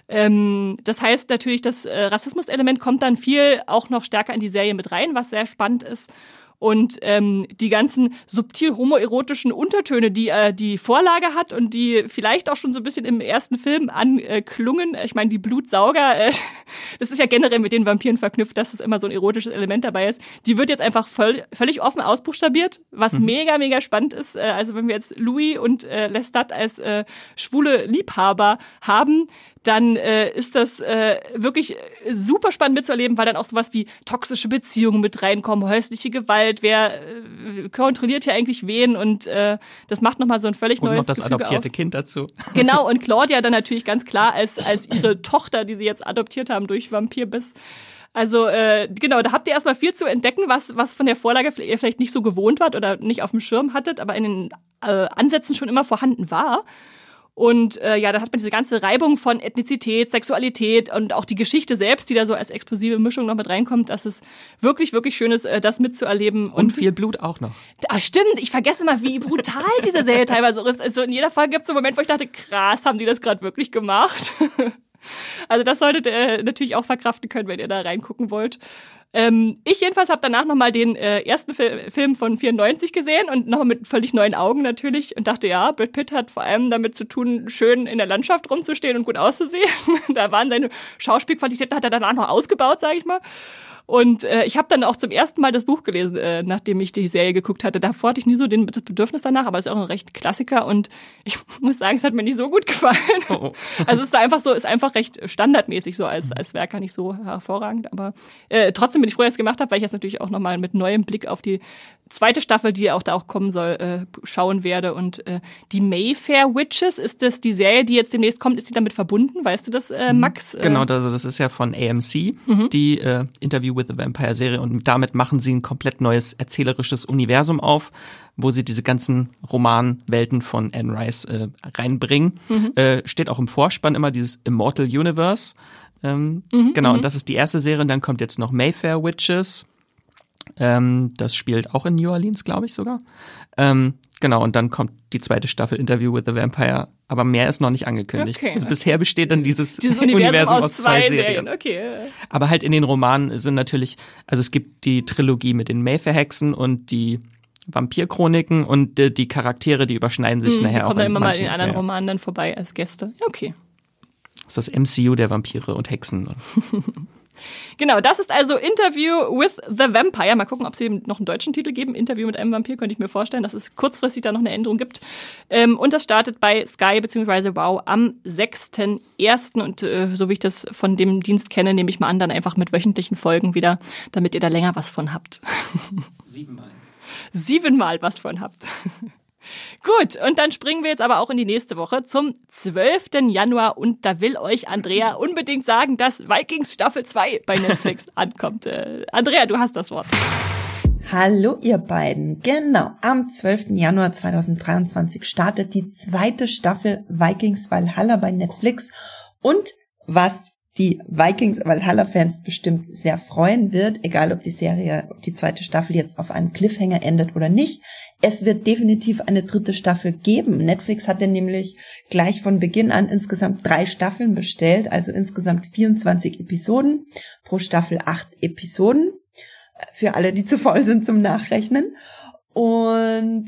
Ähm, das heißt natürlich, das äh, Rassismus-Element kommt dann viel auch noch stärker in die Serie mit rein, was sehr spannend ist. Und ähm, die ganzen subtil homoerotischen Untertöne, die äh, die Vorlage hat und die vielleicht auch schon so ein bisschen im ersten Film anklungen. ich meine, die Blutsauger, äh, das ist ja generell mit den Vampiren verknüpft, dass es immer so ein erotisches Element dabei ist. Die wird jetzt einfach voll, völlig offen ausbuchstabiert, was mhm. mega, mega spannend ist. Äh, also wenn wir jetzt Louis und äh, Lestat als äh, schwule Liebhaber haben, dann äh, ist das äh, wirklich super spannend mitzuerleben, weil dann auch sowas wie toxische Beziehungen mit reinkommen, häusliche Gewalt, wer äh, kontrolliert hier eigentlich wen und äh, das macht nochmal so ein völlig und neues noch das Gefüge adoptierte auf. Kind dazu. Genau, und Claudia dann natürlich ganz klar als, als ihre Tochter, die sie jetzt adoptiert haben durch Vampirbiss. Also äh, genau, da habt ihr erstmal viel zu entdecken, was, was von der Vorlage ihr vielleicht nicht so gewohnt wart oder nicht auf dem Schirm hattet, aber in den äh, Ansätzen schon immer vorhanden war. Und äh, ja, da hat man diese ganze Reibung von Ethnizität, Sexualität und auch die Geschichte selbst, die da so als explosive Mischung noch mit reinkommt, dass es wirklich, wirklich schön ist, äh, das mitzuerleben. Und, und viel Blut auch noch. Ah, stimmt, ich vergesse mal, wie brutal diese Serie teilweise ist. Also in jeder Folge gibt es einen Moment, wo ich dachte, krass, haben die das gerade wirklich gemacht? Also das solltet ihr natürlich auch verkraften können, wenn ihr da reingucken wollt. Ähm, ich jedenfalls habe danach nochmal den äh, ersten Fil Film von 94 gesehen und nochmal mit völlig neuen Augen natürlich und dachte, ja, Brad Pitt hat vor allem damit zu tun, schön in der Landschaft rumzustehen und gut auszusehen. da waren seine Schauspielqualitäten, hat er danach noch ausgebaut, sage ich mal. Und äh, ich habe dann auch zum ersten Mal das Buch gelesen, äh, nachdem ich die Serie geguckt hatte. Davor hatte ich nie so den Bedürfnis danach, aber es ist auch ein recht Klassiker und ich muss sagen, es hat mir nicht so gut gefallen. Oh, oh. Also es war einfach so, ist einfach recht standardmäßig so als, als Werker nicht so hervorragend. Aber äh, trotzdem bin ich froh, dass ich es gemacht habe, weil ich jetzt natürlich auch nochmal mit neuem Blick auf die zweite Staffel, die auch da auch kommen soll, äh, schauen werde. Und äh, die Mayfair Witches, ist das die Serie, die jetzt demnächst kommt, ist die damit verbunden? Weißt du das, äh, mhm. Max? Genau, also das ist ja von AMC, mhm. die äh, Interview with the Vampire Serie. Und damit machen sie ein komplett neues erzählerisches Universum auf, wo sie diese ganzen Romanwelten von Anne Rice äh, reinbringen. Mhm. Äh, steht auch im Vorspann immer dieses Immortal Universe. Ähm, mhm, genau, und mhm. das ist die erste Serie. Und dann kommt jetzt noch Mayfair Witches ähm, das spielt auch in New Orleans, glaube ich sogar. Ähm, genau, und dann kommt die zweite Staffel Interview with the Vampire, aber mehr ist noch nicht angekündigt. Okay, also okay. bisher besteht dann dieses, dieses Universum, Universum, aus, zwei, zwei Serien. Okay. Aber halt in den Romanen sind natürlich, also es gibt die Trilogie mit den Mayfair-Hexen und die Vampirchroniken und die, die Charaktere, die überschneiden sich hm, nachher die auch. Kommen dann immer mal in den anderen ja. Romanen dann vorbei als Gäste. Okay. Das ist das MCU der Vampire und Hexen. Genau, das ist also Interview with the Vampire. Mal gucken, ob sie noch einen deutschen Titel geben. Interview mit einem Vampir könnte ich mir vorstellen, dass es kurzfristig da noch eine Änderung gibt. Ähm, und das startet bei Sky bzw. Wow am 6.1. Und äh, so wie ich das von dem Dienst kenne, nehme ich mal an, dann einfach mit wöchentlichen Folgen wieder, damit ihr da länger was von habt. Siebenmal. Siebenmal was von habt. Gut, und dann springen wir jetzt aber auch in die nächste Woche zum 12. Januar und da will euch Andrea unbedingt sagen, dass Vikings Staffel 2 bei Netflix ankommt. Äh, Andrea, du hast das Wort. Hallo ihr beiden. Genau, am 12. Januar 2023 startet die zweite Staffel Vikings Valhalla bei Netflix und was die Vikings Valhalla-Fans bestimmt sehr freuen wird, egal ob die Serie, ob die zweite Staffel jetzt auf einem Cliffhanger endet oder nicht. Es wird definitiv eine dritte Staffel geben. Netflix hatte nämlich gleich von Beginn an insgesamt drei Staffeln bestellt, also insgesamt 24 Episoden, pro Staffel acht Episoden, für alle, die zu faul sind zum Nachrechnen. Und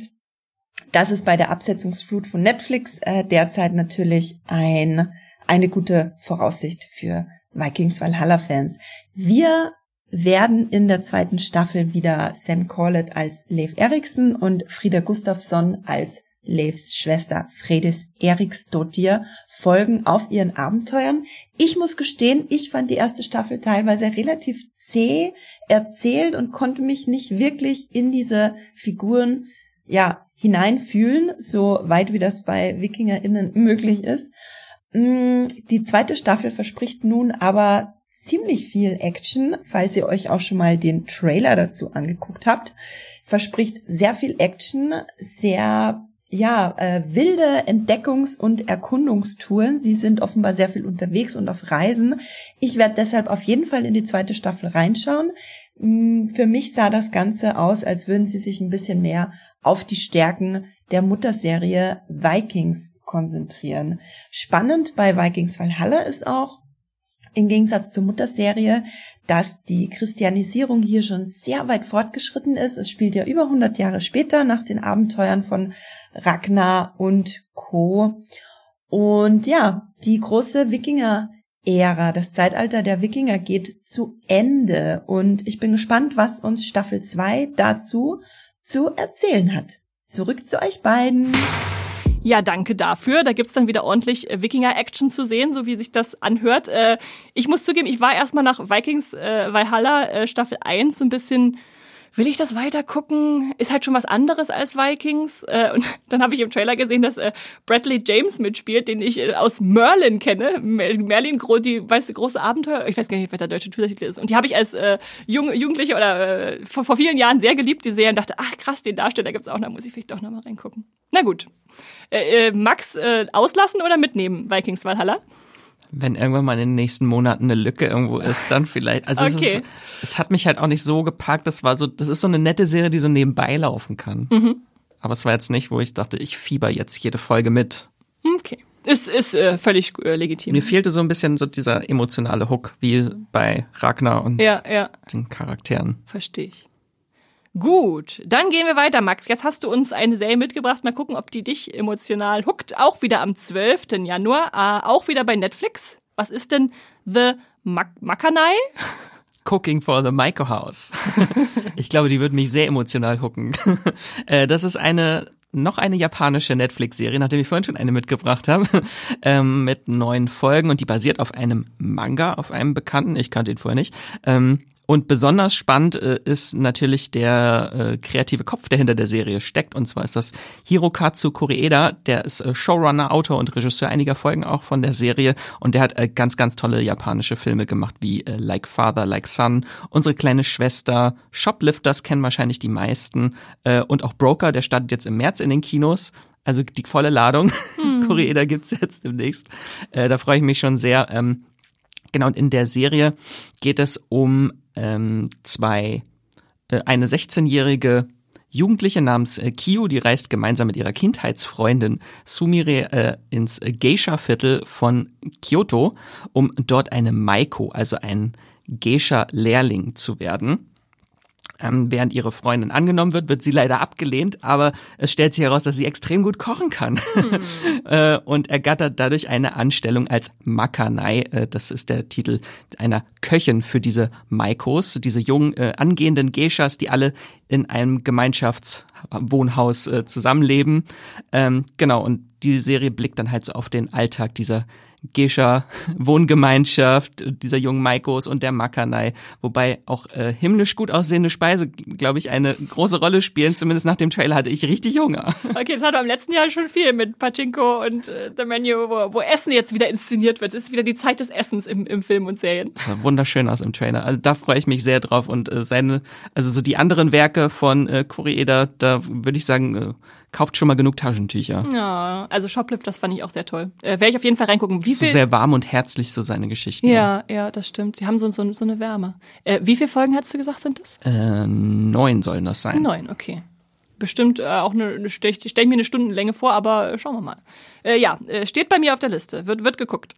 das ist bei der Absetzungsflut von Netflix äh, derzeit natürlich ein eine gute Voraussicht für Vikings Valhalla Fans. Wir werden in der zweiten Staffel wieder Sam Corlett als Leif Eriksen und Frieda Gustafsson als Leifs Schwester Fredis Eriksdottir folgen auf ihren Abenteuern. Ich muss gestehen, ich fand die erste Staffel teilweise relativ zäh erzählt und konnte mich nicht wirklich in diese Figuren, ja, hineinfühlen, so weit wie das bei WikingerInnen möglich ist. Mm, die zweite Staffel verspricht nun aber ziemlich viel Action, falls ihr euch auch schon mal den Trailer dazu angeguckt habt. Verspricht sehr viel Action, sehr ja, äh, wilde Entdeckungs- und Erkundungstouren. Sie sind offenbar sehr viel unterwegs und auf Reisen. Ich werde deshalb auf jeden Fall in die zweite Staffel reinschauen. Mm, für mich sah das Ganze aus, als würden sie sich ein bisschen mehr auf die Stärken der Mutterserie Vikings konzentrieren. Spannend bei Vikings Valhalla ist auch, im Gegensatz zur Mutterserie, dass die Christianisierung hier schon sehr weit fortgeschritten ist. Es spielt ja über 100 Jahre später nach den Abenteuern von Ragnar und Co. Und ja, die große Wikinger-Ära, das Zeitalter der Wikinger geht zu Ende. Und ich bin gespannt, was uns Staffel 2 dazu zu erzählen hat. Zurück zu euch beiden. Ja, danke dafür. Da gibt's dann wieder ordentlich äh, Wikinger-Action zu sehen, so wie sich das anhört. Äh, ich muss zugeben, ich war erstmal nach Vikings äh, Valhalla äh, Staffel 1 so ein bisschen will ich das weiter gucken? Ist halt schon was anderes als Vikings. Äh, und dann habe ich im Trailer gesehen, dass äh, Bradley James mitspielt, den ich äh, aus Merlin kenne. Merlin, die weißt große Abenteuer. Ich weiß gar nicht, was der deutsche Titel ist. Und die habe ich als äh, Jung, Jugendliche oder äh, vor, vor vielen Jahren sehr geliebt, die Serie, und dachte, ach krass, den Darsteller gibt's auch, da muss ich vielleicht doch nochmal reingucken. Na gut. Äh, äh, Max äh, auslassen oder mitnehmen, Vikings Valhalla? Wenn irgendwann mal in den nächsten Monaten eine Lücke irgendwo ist, dann vielleicht. Also okay. es, ist, es hat mich halt auch nicht so gepackt. Das war so, das ist so eine nette Serie, die so nebenbei laufen kann. Mhm. Aber es war jetzt nicht, wo ich dachte, ich fieber jetzt jede Folge mit. Okay. Ist, ist äh, völlig äh, legitim. Mir fehlte so ein bisschen so dieser emotionale Hook, wie bei Ragnar und ja, ja. den Charakteren. Verstehe ich. Gut, dann gehen wir weiter, Max. Jetzt hast du uns eine Serie mitgebracht. Mal gucken, ob die dich emotional huckt. Auch wieder am 12. Januar, äh, auch wieder bei Netflix. Was ist denn The Makanai? Cooking for the Maiko House. ich glaube, die wird mich sehr emotional hucken. Äh, das ist eine noch eine japanische Netflix-Serie, nachdem ich vorhin schon eine mitgebracht habe, ähm, mit neun Folgen und die basiert auf einem Manga, auf einem Bekannten, ich kannte ihn vorher nicht. Ähm, und besonders spannend äh, ist natürlich der äh, kreative Kopf, der hinter der Serie steckt. Und zwar ist das Hirokatsu Koreeda. Der ist äh, Showrunner, Autor und Regisseur einiger Folgen auch von der Serie. Und der hat äh, ganz, ganz tolle japanische Filme gemacht, wie äh, Like Father, Like Son, Unsere kleine Schwester, Shoplifters kennen wahrscheinlich die meisten. Äh, und auch Broker, der startet jetzt im März in den Kinos. Also die volle Ladung. Hm. Koreeda gibt's jetzt demnächst. Da freue ich mich schon sehr. Ähm, Genau, und in der Serie geht es um ähm, zwei, äh, eine 16-jährige Jugendliche namens äh, Kiyo, die reist gemeinsam mit ihrer Kindheitsfreundin Sumire äh, ins Geisha-Viertel von Kyoto, um dort eine Maiko, also ein Geisha-Lehrling zu werden. Ähm, während ihre Freundin angenommen wird, wird sie leider abgelehnt, aber es stellt sich heraus, dass sie extrem gut kochen kann hm. äh, und ergattert dadurch eine Anstellung als Makanai. Äh, das ist der Titel einer Köchin für diese Maikos, diese jungen äh, angehenden Geishas, die alle in einem Gemeinschaftswohnhaus äh, zusammenleben. Ähm, genau, und die Serie blickt dann halt so auf den Alltag dieser Gescher Wohngemeinschaft dieser jungen Maikos und der Makanai, wobei auch äh, himmlisch gut aussehende Speise, glaube ich, eine große Rolle spielen. Zumindest nach dem Trailer hatte ich richtig Hunger. Okay, das hatten wir im letzten Jahr schon viel mit Pachinko und äh, The Menu, wo, wo Essen jetzt wieder inszeniert wird. Es ist wieder die Zeit des Essens im, im Film und Serien. Das sah wunderschön aus im Trailer. Also da freue ich mich sehr drauf und äh, seine, also so die anderen Werke von äh, Koreeda, da würde ich sagen, äh, kauft schon mal genug Taschentücher. Ja, also Shoplift, das fand ich auch sehr toll. Äh, Werde ich auf jeden Fall reingucken. Wie viel? So sehr warm und herzlich so seine Geschichten. Ja, ja, ja das stimmt. Die haben so, so, so eine Wärme. Äh, wie viele Folgen hast du gesagt, sind das? Äh, neun sollen das sein. Neun, okay. Bestimmt äh, auch eine, eine stelle ich, stell mir eine Stundenlänge vor, aber schauen wir mal. Äh, ja, äh, steht bei mir auf der Liste, wird, wird geguckt.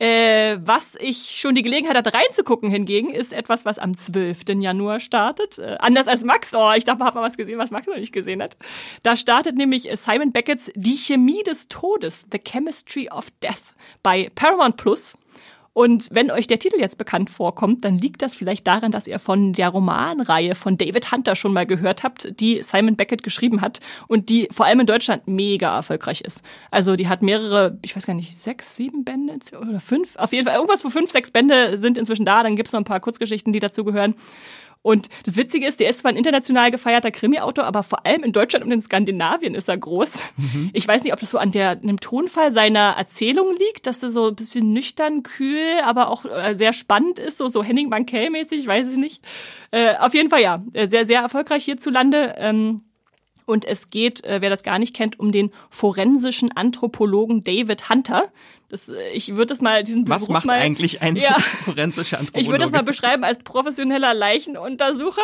Äh, was ich schon die Gelegenheit hatte reinzugucken hingegen, ist etwas, was am 12. Januar startet. Äh, anders als Max. Oh, ich dachte, man hat mal was gesehen, was Max noch nicht gesehen hat. Da startet nämlich Simon Beckett's Die Chemie des Todes, The Chemistry of Death bei Paramount Plus. Und wenn euch der Titel jetzt bekannt vorkommt, dann liegt das vielleicht daran, dass ihr von der Romanreihe von David Hunter schon mal gehört habt, die Simon Beckett geschrieben hat und die vor allem in Deutschland mega erfolgreich ist. Also die hat mehrere, ich weiß gar nicht, sechs, sieben Bände oder fünf, auf jeden Fall irgendwas, wo fünf, sechs Bände sind inzwischen da. Dann gibt's noch ein paar Kurzgeschichten, die dazugehören. Und das Witzige ist, der ist zwar ein international gefeierter Krimi-Autor, aber vor allem in Deutschland und in Skandinavien ist er groß. Mhm. Ich weiß nicht, ob das so an der, dem Tonfall seiner Erzählung liegt, dass er so ein bisschen nüchtern, kühl, aber auch äh, sehr spannend ist, so, so Henning Mankell-mäßig, weiß ich nicht. Äh, auf jeden Fall ja, äh, sehr, sehr erfolgreich hierzulande. Ähm, Und es geht, äh, wer das gar nicht kennt, um den forensischen Anthropologen David Hunter. Das, äh, ich würde das mal diesen Was Beruf macht mal, eigentlich ein Ja. forensischer Anthropologe? ich würde das mal beschreiben als professioneller Leichenuntersucher.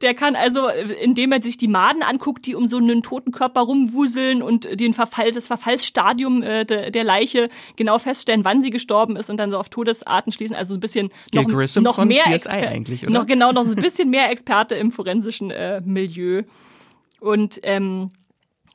Der kann also, indem er sich die Maden anguckt, die um so einen toten Körper rumwuseln und den Verfall, das Verfallsstadium äh, de, der Leiche genau feststellen, wann sie gestorben ist und dann so auf Todesarten schließen. Also ein bisschen noch, noch von mehr CSI eigentlich, oder? Noch genau, noch so ein bisschen mehr Experte im forensischen äh, Milieu. Und ähm,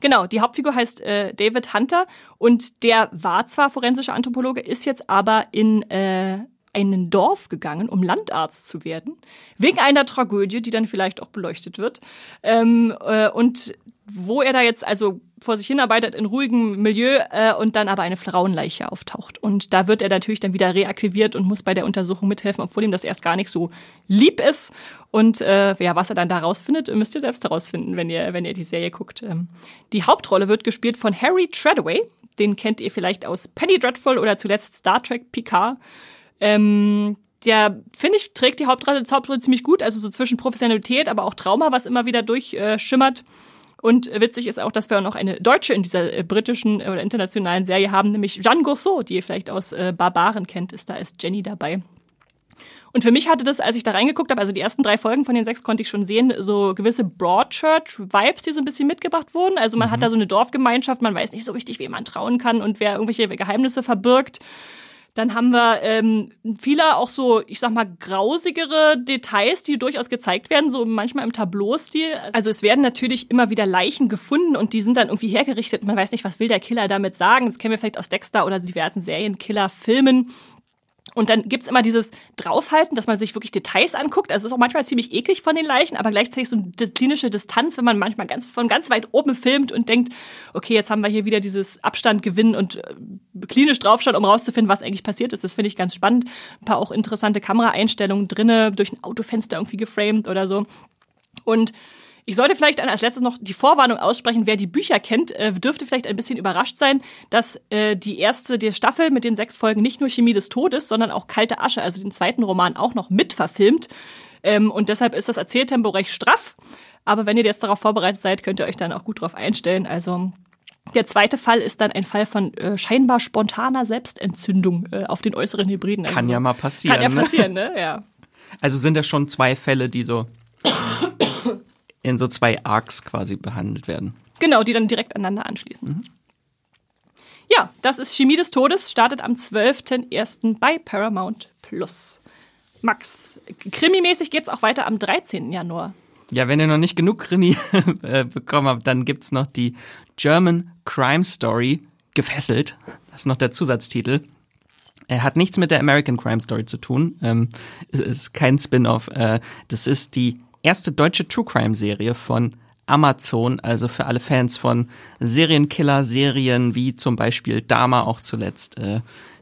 Genau, die Hauptfigur heißt äh, David Hunter und der war zwar forensischer Anthropologe, ist jetzt aber in äh, ein Dorf gegangen, um Landarzt zu werden, wegen einer Tragödie, die dann vielleicht auch beleuchtet wird. Ähm, äh, und wo er da jetzt also vor sich hinarbeitet in ruhigem Milieu äh, und dann aber eine Frauenleiche auftaucht. Und da wird er natürlich dann wieder reaktiviert und muss bei der Untersuchung mithelfen, obwohl ihm das erst gar nicht so lieb ist. Und äh, ja, was er dann da rausfindet, müsst ihr selbst herausfinden, wenn ihr, wenn ihr die Serie guckt. Ähm, die Hauptrolle wird gespielt von Harry Treadaway. Den kennt ihr vielleicht aus Penny Dreadful oder zuletzt Star Trek Picard. Ähm, der, finde ich, trägt die Hauptrolle, Hauptrolle ziemlich gut, also so zwischen Professionalität, aber auch Trauma, was immer wieder durchschimmert. Äh. Und witzig ist auch, dass wir noch eine Deutsche in dieser äh, britischen oder internationalen Serie haben, nämlich Jeanne Gourceau, die ihr vielleicht aus äh, Barbaren kennt, ist da ist Jenny dabei. Und für mich hatte das, als ich da reingeguckt habe, also die ersten drei Folgen von den sechs konnte ich schon sehen, so gewisse Broadchurch-Vibes, die so ein bisschen mitgebracht wurden. Also man hat da so eine Dorfgemeinschaft, man weiß nicht so richtig, wem man trauen kann und wer irgendwelche Geheimnisse verbirgt. Dann haben wir ähm, viele auch so, ich sag mal, grausigere Details, die durchaus gezeigt werden, so manchmal im Tableau-Stil. Also es werden natürlich immer wieder Leichen gefunden und die sind dann irgendwie hergerichtet. Man weiß nicht, was will der Killer damit sagen. Das kennen wir vielleicht aus Dexter oder diversen Serienkiller-Filmen. Und dann gibt's immer dieses Draufhalten, dass man sich wirklich Details anguckt. Also es ist auch manchmal ziemlich eklig von den Leichen, aber gleichzeitig so eine klinische Distanz, wenn man manchmal ganz von ganz weit oben filmt und denkt, okay, jetzt haben wir hier wieder dieses Abstand gewinnen und äh, klinisch draufschauen, um rauszufinden, was eigentlich passiert ist. Das finde ich ganz spannend. Ein paar auch interessante Kameraeinstellungen drinne, durch ein Autofenster irgendwie geframed oder so. Und ich sollte vielleicht als letztes noch die Vorwarnung aussprechen, wer die Bücher kennt, äh, dürfte vielleicht ein bisschen überrascht sein, dass äh, die erste die Staffel mit den sechs Folgen nicht nur Chemie des Todes, sondern auch Kalte Asche, also den zweiten Roman, auch noch mitverfilmt. Ähm, und deshalb ist das Erzähltempo recht straff. Aber wenn ihr jetzt darauf vorbereitet seid, könnt ihr euch dann auch gut drauf einstellen. Also der zweite Fall ist dann ein Fall von äh, scheinbar spontaner Selbstentzündung äh, auf den äußeren Hybriden. Also Kann ja mal passieren. Kann ja ne? passieren, ne? Ja. Also sind das schon zwei Fälle, die so in so zwei Arcs quasi behandelt werden. Genau, die dann direkt aneinander anschließen. Ja, das ist Chemie des Todes, startet am 12.01. bei Paramount Plus. Max, krimimäßig geht's auch weiter am 13. Januar. Ja, wenn ihr noch nicht genug Krimi äh, bekommen habt, dann gibt's noch die German Crime Story Gefesselt. Das ist noch der Zusatztitel. Er hat nichts mit der American Crime Story zu tun. Ähm, es ist kein Spin-off. Äh, das ist die erste deutsche True Crime Serie von Amazon, also für alle Fans von Serienkiller-Serien wie zum Beispiel Dama auch zuletzt. Äh,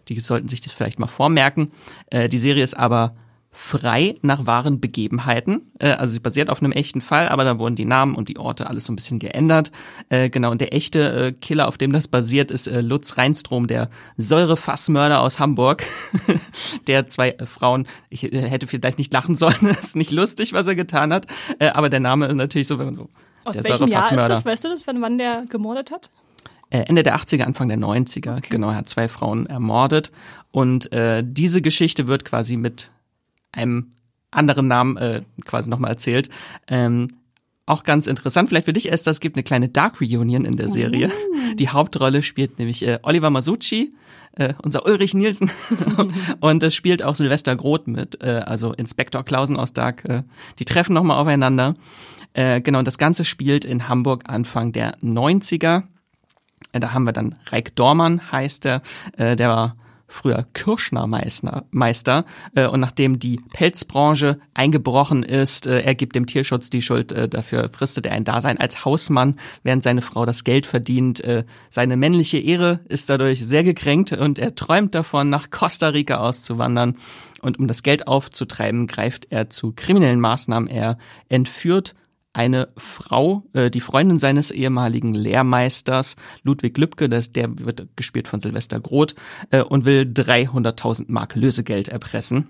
die sollten sich das vielleicht mal vormerken. Äh, die Serie ist aber frei nach wahren Begebenheiten. Äh, also sie basiert auf einem echten Fall, aber da wurden die Namen und die Orte alles so ein bisschen geändert. Äh, genau, und der echte äh, Killer, auf dem das basiert, ist äh, Lutz Reinstrom, der Säurefassmörder aus Hamburg, der zwei äh, Frauen, ich äh, hätte vielleicht nicht lachen sollen, ist nicht lustig, was er getan hat, äh, aber der Name ist natürlich so, wenn man so Aus welchem Jahr ist das? Weißt du das, von wann der gemordet hat? Äh, Ende der 80er, Anfang der 90er, genau, er hat zwei Frauen ermordet. Und äh, diese Geschichte wird quasi mit einem anderen Namen äh, quasi nochmal erzählt. Ähm, auch ganz interessant, vielleicht für dich Esther, es gibt eine kleine Dark Reunion in der Serie. Die Hauptrolle spielt nämlich äh, Oliver Masucci, äh, unser Ulrich Nielsen. und es spielt auch Sylvester Groth mit, äh, also Inspektor Klausen aus Dark. Äh, die treffen nochmal aufeinander. Äh, genau, und das Ganze spielt in Hamburg Anfang der 90er. Äh, Da haben wir dann Reik Dormann, heißt er. Äh, der war früher Kirschnermeister Meister, äh, und nachdem die Pelzbranche eingebrochen ist, äh, er gibt dem Tierschutz die Schuld, äh, dafür fristet er ein Dasein als Hausmann, während seine Frau das Geld verdient. Seine männliche Ehre ist dadurch sehr gekränkt und er träumt davon, nach Costa Rica auszuwandern. Und um das Geld aufzutreiben, greift er zu kriminellen Maßnahmen. Er entführt eine Frau, äh, die Freundin seines ehemaligen Lehrmeisters, Ludwig Lübcke, das, der wird gespielt von Silvester Groth, äh, und will 300.000 Mark Lösegeld erpressen.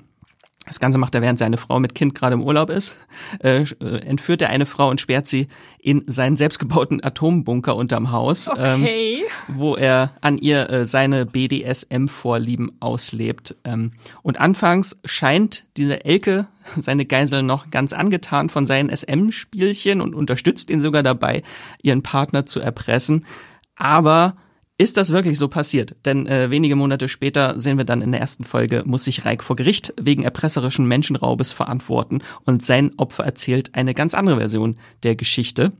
Das Ganze macht er, während seine Frau mit Kind gerade im Urlaub ist. Äh, äh, entführt er eine Frau und sperrt sie in seinen selbstgebauten Atombunker unterm Haus, okay. ähm, wo er an ihr äh, seine BDSM-Vorlieben auslebt. Ähm, und anfangs scheint diese Elke, seine Geisel, noch ganz angetan von seinen SM-Spielchen und unterstützt ihn sogar dabei, ihren Partner zu erpressen. Aber ist das wirklich so passiert? Denn äh, wenige Monate später sehen wir dann in der ersten Folge, muss sich Reik vor Gericht wegen erpresserischen Menschenraubes verantworten und sein Opfer erzählt eine ganz andere Version der Geschichte.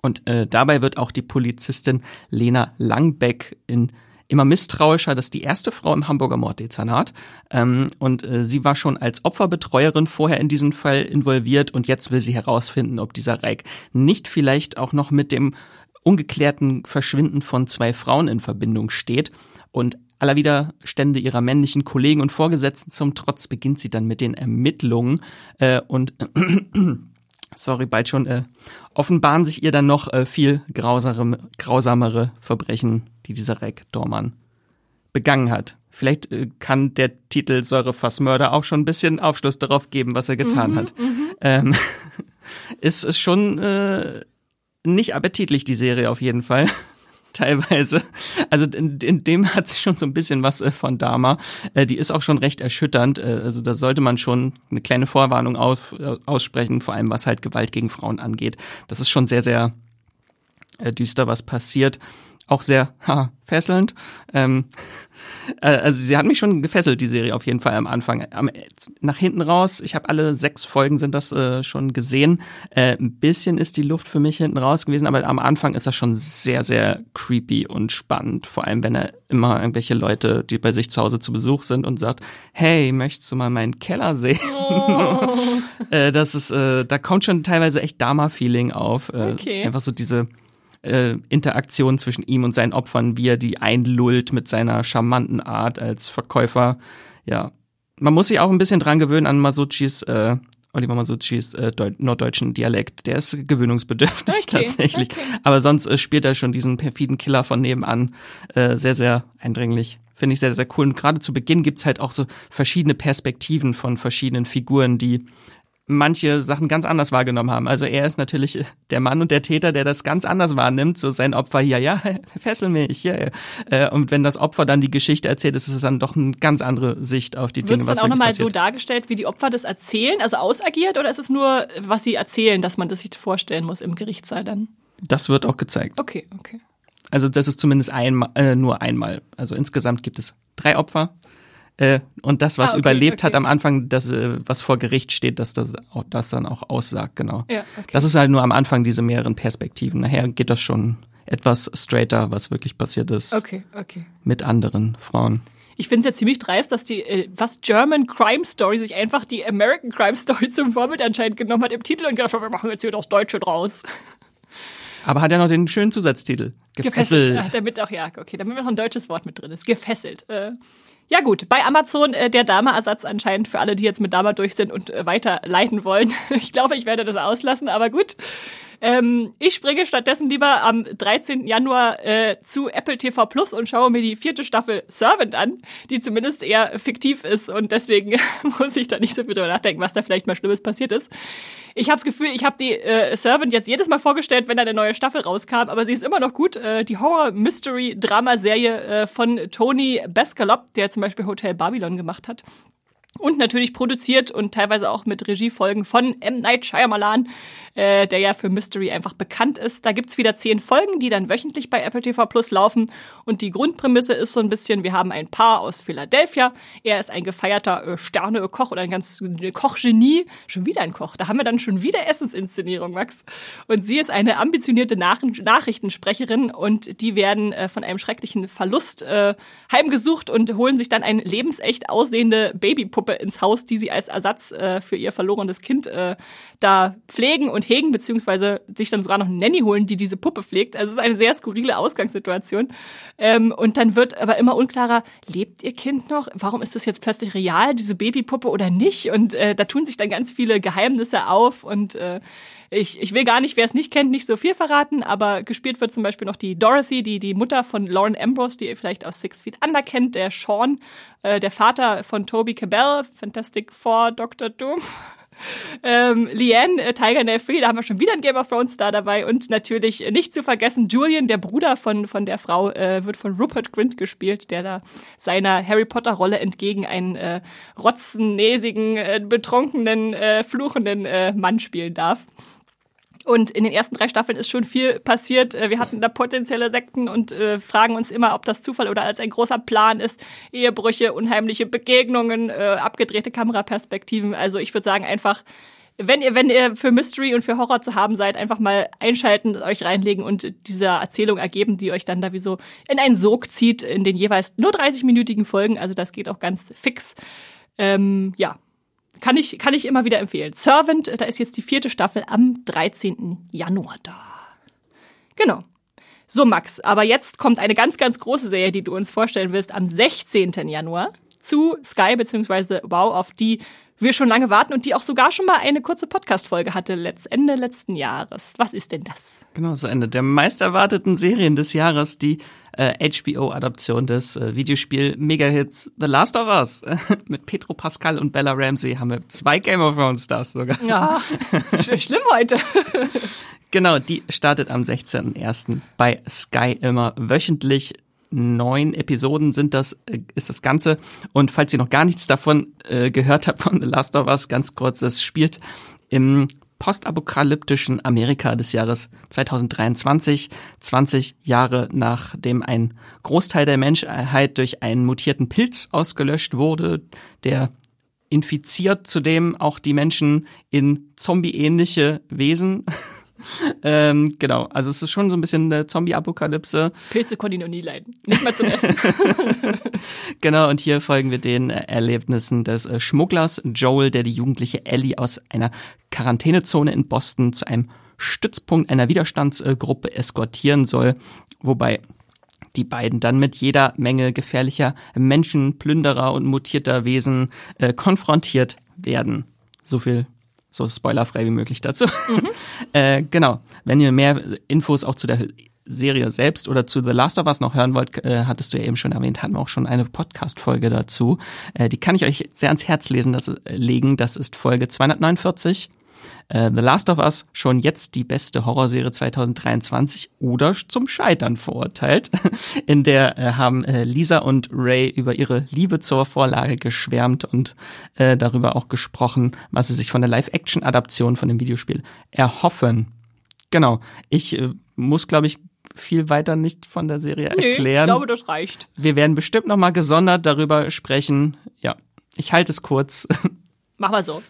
Und äh, dabei wird auch die Polizistin Lena Langbeck in immer misstrauischer. Das ist die erste Frau im Hamburger Morddezernat. Ähm, und äh, sie war schon als Opferbetreuerin vorher in diesen Fall involviert und jetzt will sie herausfinden, ob dieser Reik nicht vielleicht auch noch mit dem ungeklärten Verschwinden von zwei Frauen in Verbindung steht. Und aller Widerstände ihrer männlichen Kollegen und Vorgesetzten zum Trotz beginnt sie dann mit den Ermittlungen äh, und sorry, bald schon, äh, offenbaren sich ihr dann noch äh, viel grausamere, grausamere Verbrechen, die dieser Reck Dormann begangen hat. Vielleicht äh, kann der Titel Säurefassmörder auch schon ein bisschen Aufschluss darauf geben, was er getan Mhm, hat. Ähm, ist es schon äh, nicht appetitlich, die Serie auf jeden Fall. Teilweise. Also in, in dem hat sie schon so ein bisschen was äh, von Dama. Äh, die ist auch schon recht erschütternd. Äh, also da sollte man schon eine kleine Vorwarnung auf, äh, aussprechen, vor allem was halt Gewalt gegen Frauen angeht. Das ist schon sehr, sehr äh, düster, was passiert. Auch sehr ha, fesselnd. Ähm, äh, also sie hat mich schon gefesselt, die Serie auf jeden Fall am Anfang. Am, nach hinten raus, ich habe alle sechs Folgen sind das äh, schon gesehen. Äh, ein bisschen ist die Luft für mich hinten raus gewesen, aber am Anfang ist das schon sehr, sehr creepy und spannend. Vor allem, wenn er immer irgendwelche Leute, die bei sich zu Hause zu Besuch sind und sagt, hey, möchtest du mal meinen Keller sehen? Oh. äh, das ist, äh, da kommt schon teilweise echt Dama-Feeling auf. Äh, Okay. Einfach so diese äh, Interaktion zwischen ihm und seinen Opfern, wie er die einlullt mit seiner charmanten Art als Verkäufer. Ja, man muss sich auch ein bisschen dran gewöhnen an Masuccis, äh, Oliver Masuccis äh, Deu norddeutschen Dialekt. Der ist gewöhnungsbedürftig Okay, tatsächlich. okay. Aber sonst äh, spielt er schon diesen perfiden Killer von nebenan äh, sehr, sehr eindringlich. Finde ich sehr, sehr cool. Und gerade zu Beginn gibt's halt auch so verschiedene Perspektiven von verschiedenen Figuren, die manche Sachen ganz anders wahrgenommen haben. Also er ist natürlich der Mann und der Täter, der das ganz anders wahrnimmt. So sein Opfer hier, ja, fessel mich, ja. ja. Äh, Und wenn das Opfer dann die Geschichte erzählt, ist es dann doch eine ganz andere Sicht auf die Wird Dinge, es was dann auch nochmal so dargestellt, wie die Opfer das erzählen, also ausagiert, oder ist es nur, was sie erzählen, dass man das sich vorstellen muss im Gerichtssaal dann? Das wird auch gezeigt. Okay, okay. Also das ist zumindest einmal, äh, nur einmal. Also insgesamt gibt es drei Opfer. Äh, und das, was Ah, okay, überlebt okay. hat am Anfang, das, äh, was vor Gericht steht, dass das, auch, das dann auch aussagt, genau. Ja, okay. Das ist halt nur am Anfang diese mehreren Perspektiven. Nachher geht das schon etwas straighter, was wirklich passiert ist Okay, okay. mit anderen Frauen. Ich finde es ja ziemlich dreist, dass die äh, was German Crime Story sich einfach die American Crime Story zum Vorbild anscheinend genommen hat im Titel und gedacht, hat, wir machen jetzt hier das Deutsche draus. Aber hat ja noch den schönen Zusatztitel. Gefesselt. Ah, damit auch, ja, okay, damit noch ein deutsches Wort mit drin ist. Gefesselt. Äh, ja gut, bei Amazon äh, der Dama-Ersatz anscheinend für alle, die jetzt mit Dama durch sind und äh, weiterleiten wollen. Ich glaube, ich werde das auslassen, aber gut. Ähm, ich springe stattdessen lieber am 13. Januar äh, zu Apple TV Plus und schaue mir die vierte Staffel Servant an, die zumindest eher fiktiv ist und deswegen muss ich da nicht so viel drüber nachdenken, was da vielleicht mal Schlimmes passiert ist. Ich habe das Gefühl, ich habe die äh, Servant jetzt jedes Mal vorgestellt, wenn da eine neue Staffel rauskam, aber sie ist immer noch gut. Äh, die Horror-Mystery-Drama-Serie äh, von Tony Bascalop, der zum Beispiel Hotel Babylon gemacht hat. Und natürlich produziert und teilweise auch mit Regiefolgen von M. Night Shyamalan, äh, der ja für Mystery einfach bekannt ist. Da gibt's wieder zehn Folgen, die dann wöchentlich bei Apple TV Plus laufen. Und die Grundprämisse ist so ein bisschen, wir haben ein Paar aus Philadelphia. Er ist ein gefeierter äh, Sterne-Koch oder ein ganz äh, Kochgenie. Schon wieder ein Koch. Da haben wir dann schon wieder Essensinszenierung, Max. Und sie ist eine ambitionierte Nach Nachrichtensprecherin und die werden äh, von einem schrecklichen Verlust äh, heimgesucht und holen sich dann eine lebensecht aussehende Babypuppe ins Haus, die sie als Ersatz äh, für ihr verlorenes Kind äh, da pflegen und hegen, beziehungsweise sich dann sogar noch eine Nanny holen, die diese Puppe pflegt. Also es ist eine sehr skurrile Ausgangssituation. Ähm, und dann wird aber immer unklarer, lebt ihr Kind noch? Warum ist das jetzt plötzlich real, diese Babypuppe oder nicht? Und äh, da tun sich dann ganz viele Geheimnisse auf und äh, ich, ich will gar nicht, wer es nicht kennt, nicht so viel verraten, aber gespielt wird zum Beispiel noch die Dorothy, die die Mutter von Lauren Ambrose, die ihr vielleicht aus Six Feet Under kennt, der Sean, äh, der Vater von Toby Cabell, Fantastic Four, Dr. Doom. Ähm, Leanne, äh, Tiger Nelfree, da haben wir schon wieder einen Game of Thrones Star dabei und natürlich äh, nicht zu vergessen, Julian, der Bruder von, von der Frau, äh, wird von Rupert Grint gespielt, der da seiner Harry Potter Rolle entgegen einen äh, rotzennäsigen, äh, betrunkenen, äh, fluchenden äh, Mann spielen darf. Und in den ersten drei Staffeln ist schon viel passiert. Äh, wir hatten da potenzielle Sekten und äh, fragen uns immer, ob das Zufall oder als ein großer Plan ist. Ehebrüche, unheimliche Begegnungen, äh, abgedrehte Kameraperspektiven. Also ich würde sagen einfach, wenn ihr, wenn ihr für Mystery und für Horror zu haben seid, einfach mal einschalten, euch reinlegen und dieser Erzählung ergeben, die euch dann da wie so in einen Sog zieht in den jeweils nur 30-minütigen Folgen. Also das geht auch ganz fix. Ähm, ja, kann ich, kann ich immer wieder empfehlen. Servant, da ist jetzt die vierte Staffel am 13. Januar da. Genau. So, Max, aber jetzt kommt eine ganz, ganz große Serie, die du uns vorstellen willst, am 16. Januar zu Sky bzw. Wow, auf die wir schon lange warten und die auch sogar schon mal eine kurze Podcast-Folge hatte, Ende letzten Jahres. Was ist denn das? Genau, so eine der meist erwarteten Serien des Jahres, die äh, HBO-Adaption des äh, Videospiel-Megahits The Last of Us. Mit Petro Pascal und Bella Ramsey haben wir zwei Game of Thrones Stars sogar. Ja, schlimm heute. genau, die startet am 16.01. bei Sky immer wöchentlich neun Episoden sind das, äh, ist das Ganze. Und falls ihr noch gar nichts davon äh, gehört habt von The Last of Us, ganz kurz, es spielt im postapokalyptischen Amerika des Jahres 2023, 20 Jahre nachdem ein Großteil der Menschheit durch einen mutierten Pilz ausgelöscht wurde, der infiziert zudem auch die Menschen in zombie-ähnliche Wesen ähm, genau, also es ist schon so ein bisschen eine Zombie-Apokalypse. Pilze konnte ich noch nie leiden. Nicht mal zum Essen. genau, und hier folgen wir den Erlebnissen des äh, Schmugglers Joel, der die jugendliche Ellie aus einer Quarantänezone in Boston zu einem Stützpunkt einer Widerstandsgruppe eskortieren soll, wobei die beiden dann mit jeder Menge gefährlicher Menschen, Plünderer und mutierter Wesen äh, konfrontiert werden. So viel so spoilerfrei wie möglich dazu. Mhm. äh, genau. Wenn ihr mehr Infos auch zu der Serie selbst oder zu The Last of Us noch hören wollt, äh, hattest du ja eben schon erwähnt, hatten wir auch schon eine Podcast-Folge dazu. Äh, die kann ich euch sehr ans Herz lesen, das, äh, legen. Das ist Folge 249. Äh, The Last of Us schon jetzt die beste Horrorserie 2023 oder zum Scheitern verurteilt. In der äh, haben äh, Lisa und Ray über ihre Liebe zur Vorlage geschwärmt und äh, darüber auch gesprochen, was sie sich von der Live-Action-Adaption von dem Videospiel erhoffen. Genau. Ich äh, muss, glaube ich, viel weiter nicht von der Serie nee, erklären. Ich glaube, das reicht. Wir werden bestimmt noch mal gesondert darüber sprechen. Ja, ich halte es kurz. Mach mal so.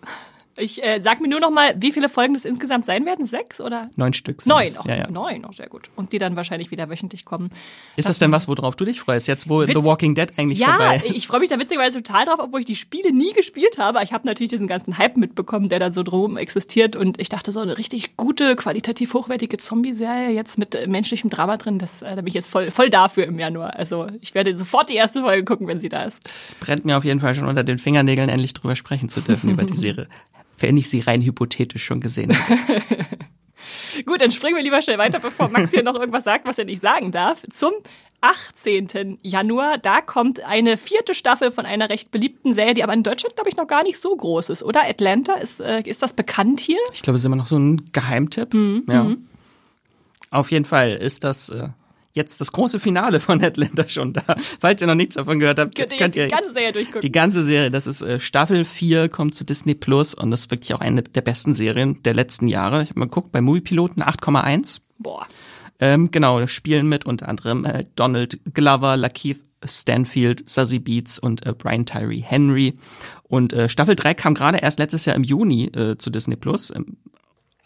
Ich äh, sag mir nur noch mal, wie viele Folgen das insgesamt sein werden? Sechs oder? Neun Stück. Neun, auch ja, ja. neun, auch sehr gut. Und die dann wahrscheinlich wieder wöchentlich kommen. Ist das, das denn was, worauf du dich freust? Jetzt, wo Witz The Walking Dead eigentlich ja, vorbei ist. Ja, ich freue mich da witzigerweise total drauf, obwohl ich die Spiele nie gespielt habe. Ich habe natürlich diesen ganzen Hype mitbekommen, der da so drum existiert. Und ich dachte, so eine richtig gute, qualitativ hochwertige Zombie-Serie jetzt mit äh, menschlichem Drama drin, das, äh, da bin ich jetzt voll, voll dafür im Januar. Also ich werde sofort die erste Folge gucken, wenn sie da ist. Es brennt mir auf jeden Fall schon unter den Fingernägeln, endlich drüber sprechen zu dürfen über die Serie wenn ich sie rein hypothetisch schon gesehen hätte. Gut, dann springen wir lieber schnell weiter, bevor Max hier noch irgendwas sagt, was er nicht sagen darf. Zum 18. Januar, da kommt eine vierte Staffel von einer recht beliebten Serie, die aber in Deutschland, glaube ich, noch gar nicht so groß ist, oder? Atlanta, ist, äh, ist das bekannt hier? Ich glaube, es ist immer noch so ein Geheimtipp. Mhm. Ja. Mhm. Auf jeden Fall ist das äh, jetzt das große Finale von Atlanta schon da. Falls ihr noch nichts davon gehört habt, könnt, könnt ihr die ganze Serie durchgucken. Die ganze Serie, das ist äh, Staffel 4, kommt zu Disney Plus und das ist wirklich auch eine der besten Serien der letzten Jahre. Ich habe mal geguckt, bei Moviepiloten 8,1. Boah. Ähm, genau, spielen mit unter anderem äh, Donald Glover, Lakeith Stanfield, Sassy Beats und äh, Brian Tyree Henry. Und äh, Staffel 3 kam gerade erst letztes Jahr im Juni äh, zu Disney Plus. Ähm,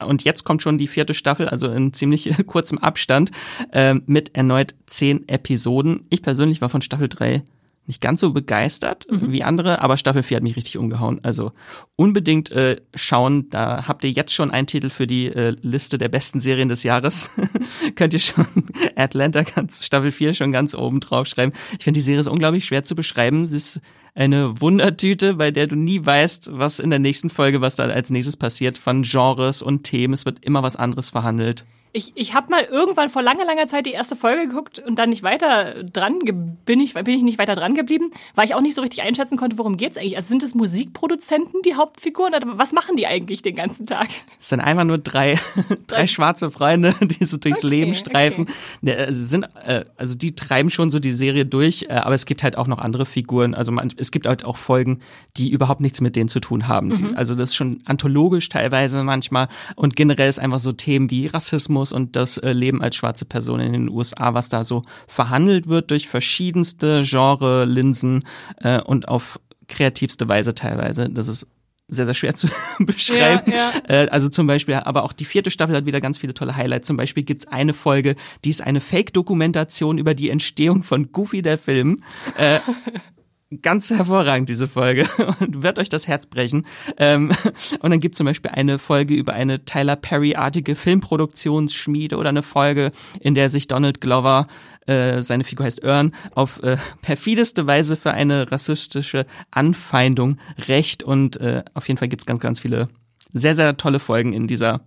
und jetzt kommt schon die vierte Staffel, also in ziemlich kurzem Abstand, äh, mit erneut zehn Episoden. Ich persönlich war von Staffel drei nicht ganz so begeistert mhm. wie andere, aber Staffel 4 hat mich richtig umgehauen. Also unbedingt äh, schauen, da habt ihr jetzt schon einen Titel für die äh, Liste der besten Serien des Jahres. Könnt ihr schon Atlanta ganz, Staffel 4 schon ganz oben drauf schreiben. Ich finde die Serie ist unglaublich schwer zu beschreiben. Sie ist eine Wundertüte, bei der du nie weißt, was in der nächsten Folge, was da als nächstes passiert, von Genres und Themen. Es wird immer was anderes verhandelt. Ich, ich habe mal irgendwann vor langer, langer Zeit die erste Folge geguckt und dann nicht weiter dran, bin ich, bin ich nicht weiter dran geblieben, weil ich auch nicht so richtig einschätzen konnte, worum geht's eigentlich. Also sind es Musikproduzenten, die Hauptfiguren? Oder was machen die eigentlich den ganzen Tag? Es sind einfach nur drei, drei schwarze Freunde, die so durchs okay, Leben streifen. Okay. Äh, sind, äh, also die treiben schon so die Serie durch, äh, aber es gibt halt auch noch andere Figuren. Also man, es gibt halt auch Folgen, die überhaupt nichts mit denen zu tun haben. Mhm. also das ist schon anthologisch teilweise manchmal und generell ist einfach so Themen wie Rassismus, Rassismus und das äh, Leben als schwarze Person in den USA, was da so verhandelt wird durch verschiedenste Genre, Linsen äh, und auf kreativste Weise teilweise. Das ist sehr, sehr schwer zu beschreiben. Ja, ja. Äh, also zum Beispiel, aber auch die vierte Staffel hat wieder ganz viele tolle Highlights. Zum Beispiel gibt's eine Folge, die ist eine Fake-Dokumentation über die Entstehung von Goofy der Film. Äh, ganz hervorragend, diese Folge, und wird euch das Herz brechen. Ähm, und dann gibt zum Beispiel eine Folge über eine Tyler Perry-artige Filmproduktionsschmiede oder eine Folge, in der sich Donald Glover, äh, seine Figur heißt Earn, auf äh, perfideste Weise für eine rassistische Anfeindung rächt. Und äh, auf jeden Fall gibt's ganz, ganz viele sehr, sehr tolle Folgen in dieser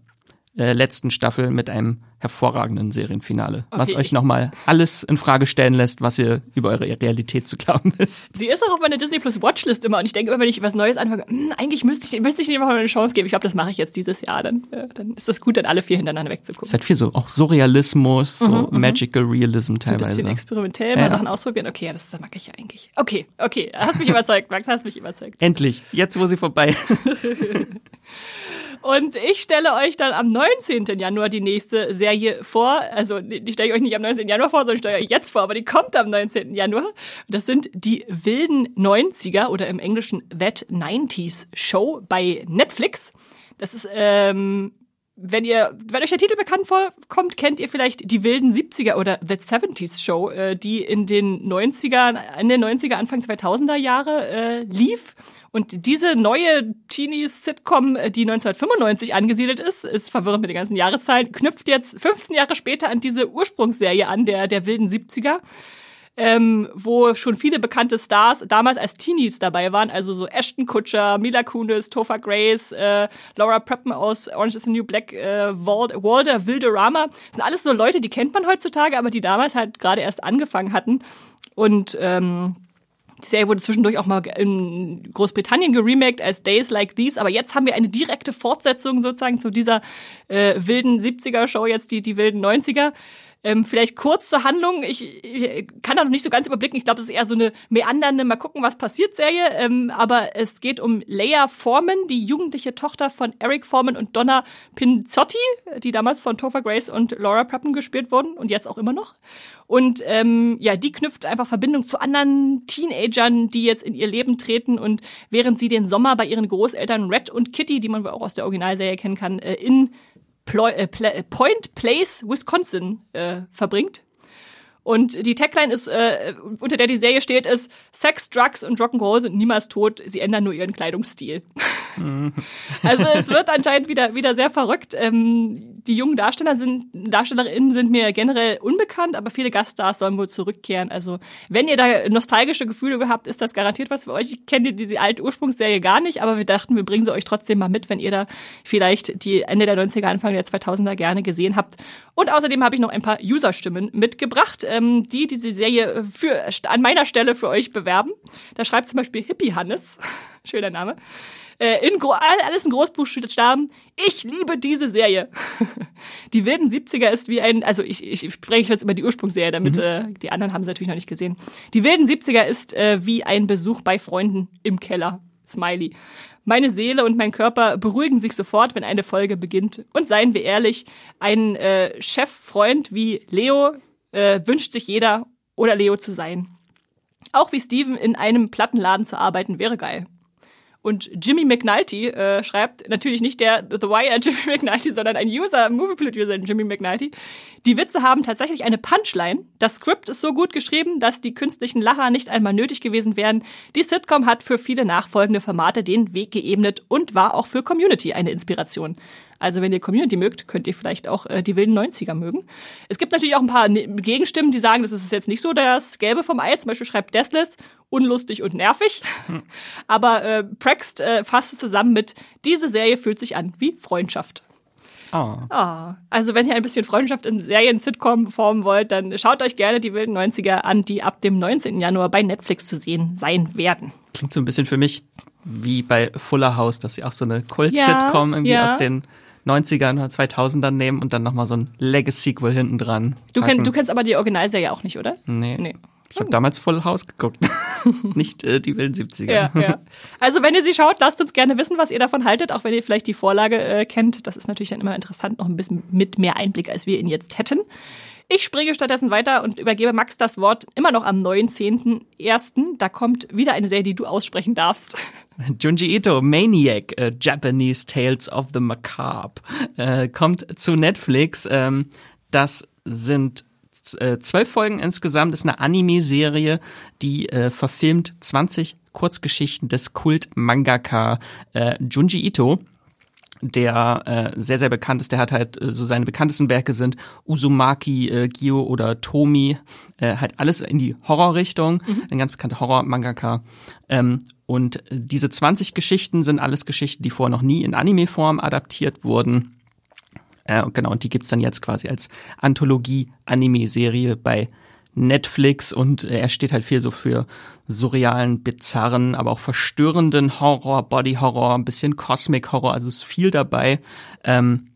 äh, letzten Staffel mit einem hervorragenden Serienfinale, okay. was euch nochmal alles in Frage stellen lässt, was ihr über eure Realität zu glauben ist. Sie ist auch auf meiner Disney Plus Watchlist immer und ich denke immer, wenn ich was Neues anfange, hm, eigentlich müsste ich, müsste ich dem mal eine Chance geben. Ich glaube, das mache ich jetzt dieses Jahr. Dann, äh, dann ist es gut, dann alle vier hintereinander wegzugucken. Es hat viel so auch Surrealismus, so mhm, mhm. Magical Realism teilweise. So ein bisschen experimentell, mal ja. Sachen ausprobieren. Okay, ja, das, das mag ich ja eigentlich. Okay, okay, hast mich überzeugt, Max, hast mich überzeugt. Endlich, jetzt wo sie vorbei ist. Und ich stelle euch dann am 19. Januar die nächste Serie vor. Also die stelle ich euch nicht am 19. Januar vor, sondern ich stelle euch jetzt vor, aber die kommt am 19. Januar. Das sind die wilden 90er oder im Englischen That 90s Show bei Netflix. Das ist ähm, wenn ihr, wenn euch der Titel bekannt vorkommt, kennt ihr vielleicht die wilden 70er oder The 70s Show, äh, die in den 90er, Ende 90er, Anfang 2000er Jahre äh, lief. Und diese neue Teenie-Sitcom, äh, die 1995 angesiedelt ist, ist verwirrend mit den ganzen Jahreszahlen, knüpft jetzt 15 Jahre später an diese Ursprungsserie an, der, der wilden 70er ähm, wo schon viele bekannte Stars damals als Teenies dabei waren, also so Ashton Kutcher, Mila Kunis, Topher Grace, äh, Laura Prepton aus Orange is the New Black, äh, Walter Wilderama. Das sind alles so Leute, die kennt man heutzutage, aber die damals halt gerade erst angefangen hatten. Und ähm, die Serie wurde zwischendurch auch mal in Großbritannien geremaked als Days Like These, aber jetzt haben wir eine direkte Fortsetzung sozusagen zu dieser äh, wilden 70er-Show, jetzt die, die wilden 90er. Ähm, vielleicht kurz zur Handlung. Ich, ich kann da noch nicht so ganz überblicken. Ich glaube, das ist eher so eine meandernde, mal gucken, was passiert Serie. Ähm, aber es geht um Leia Foreman, die jugendliche Tochter von Eric Foreman und Donna Pinzotti, die damals von Topher Grace und Laura Prepton gespielt wurden und jetzt auch immer noch. Und ähm, ja, die knüpft einfach Verbindung zu anderen Teenagern, die jetzt in ihr Leben treten und während sie den Sommer bei ihren Großeltern Red und Kitty, die man wohl auch aus der Originalserie kennen kann, äh, in Ploy, äh, äh, Point Place, Wisconsin äh, verbringt. Und die Tagline ist, äh, unter der die Serie steht, ist Sex, Drugs und Rock'n'Roll sind niemals tot, sie ändern nur ihren Kleidungsstil. also es wird anscheinend wieder, wieder sehr verrückt. Ähm, die jungen Darsteller sind, Darstellerinnen sind mir generell unbekannt, aber viele Gaststars sollen wohl zurückkehren. Also wenn ihr da nostalgische Gefühle habt, ist das garantiert was für euch. Ich kenne diese alte Ursprungsserie gar nicht, aber wir dachten, wir bringen sie euch trotzdem mal mit, wenn ihr da vielleicht die Ende der 90er, Anfang der 2000er gerne gesehen habt. Und außerdem habe ich noch ein paar User-Stimmen mitgebracht, ähm, die diese Serie für, an meiner Stelle für euch bewerben. Da schreibt zum Beispiel Hippie Hannes, schöner Name, äh, in alles in Großbuchstaben. Ich liebe diese Serie. die wilden 70er ist wie ein, also ich, ich spreche jetzt über die Ursprungsserie, damit mhm. äh, die anderen haben sie natürlich noch nicht gesehen. Die wilden 70er ist äh, wie ein Besuch bei Freunden im Keller. Smiley. Meine Seele und mein Körper beruhigen sich sofort, wenn eine Folge beginnt. Und seien wir ehrlich, ein äh, Cheffreund wie Leo äh, wünscht sich jeder oder Leo zu sein. Auch wie Steven in einem Plattenladen zu arbeiten wäre geil. Und Jimmy McNulty äh, schreibt, natürlich nicht der The Wire Jimmy McNulty, sondern ein User, Movieplot-User Jimmy McNulty. Die Witze haben tatsächlich eine Punchline. Das Skript ist so gut geschrieben, dass die künstlichen Lacher nicht einmal nötig gewesen wären. Die Sitcom hat für viele nachfolgende Formate den Weg geebnet und war auch für Community eine Inspiration. Also wenn ihr Community mögt, könnt ihr vielleicht auch äh, die wilden 90er mögen. Es gibt natürlich auch ein paar ne-, Gegenstimmen, die sagen, das ist jetzt nicht so das Gelbe vom Ei. Zum Beispiel schreibt Deathless, unlustig und nervig. Hm. Aber äh, Prext äh, fasst es zusammen mit, diese Serie fühlt sich an wie Freundschaft. Oh. oh. Also wenn ihr ein bisschen Freundschaft in Serien-Sitcom formen wollt, dann schaut euch gerne die wilden 90er an, die ab dem 19. Januar bei Netflix zu sehen sein werden. Klingt so ein bisschen für mich wie bei Fuller House, dass sie auch so eine Kult-Sitcom ja, irgendwie ja. aus den 90ern oder 2000ern nehmen und dann nochmal so ein Legacy-Sequel hinten dran. Du, kenn, du kennst aber die Originalserie auch nicht, oder? Nee. nee. Ich habe damals Full House geguckt, nicht äh, die wilden 70er. Ja, ja. Also wenn ihr sie schaut, lasst uns gerne wissen, was ihr davon haltet, auch wenn ihr vielleicht die Vorlage äh, kennt. Das ist natürlich dann immer interessant, noch ein bisschen mit mehr Einblick, als wir ihn jetzt hätten. Ich springe stattdessen weiter und übergebe Max das Wort immer noch am 19.01. Da kommt wieder eine Serie, die du aussprechen darfst. Junji Ito, Maniac, uh, Japanese Tales of the Macabre, äh, kommt zu Netflix. Ähm, das sind äh, zwölf Folgen insgesamt, ist eine Anime-Serie, die äh, verfilmt 20 Kurzgeschichten des Kult-Mangaka äh, Junji Ito der äh, sehr, sehr bekannt ist. Der hat halt äh, so seine bekanntesten Werke sind Uzumaki, äh, Gyo oder Tomi, äh, halt alles in die Horrorrichtung, mhm. ein ganz bekannter Horror-Mangaka. Ähm, und diese 20 Geschichten sind alles Geschichten, die vorher noch nie in Anime-Form adaptiert wurden. Äh, genau, und die gibt's dann jetzt quasi als Anthologie-Anime-Serie bei Netflix und er steht halt viel so für surrealen, bizarren, aber auch verstörenden Horror, Body Horror, ein bisschen Cosmic Horror, also ist viel dabei. Ähm,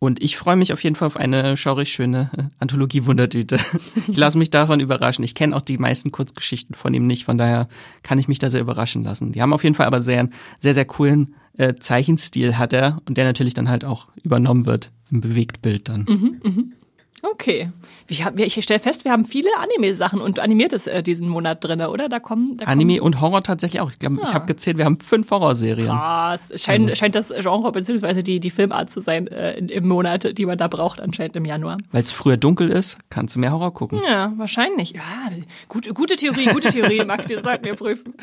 und ich freue mich auf jeden Fall auf eine schaurig schöne äh, Anthologie-Wundertüte. Ich lasse mich davon überraschen. Ich kenne auch die meisten Kurzgeschichten von ihm nicht, von daher kann ich mich da sehr überraschen lassen. Die haben auf jeden Fall aber sehr, sehr, sehr coolen äh, Zeichenstil hat er und der natürlich dann halt auch übernommen wird im Bewegtbild dann. Mhm, mh. Okay. Ich stelle fest, wir haben viele Anime-Sachen und Animiertes äh, diesen Monat drin, oder? Da kommen, da Anime kommen und Horror tatsächlich auch. Ich glaube, ja. ich habe gezählt, wir haben fünf Horrorserien. Krass. Scheint, also. scheint das Genre bzw. Die, die Filmart zu sein äh, im Monat, die man da braucht, anscheinend im Januar. Weil es früher dunkel ist, kannst du mehr Horror gucken. Ja, wahrscheinlich. Ja, gut, gute Theorie, gute Theorie, Max, das sollten wir prüfen.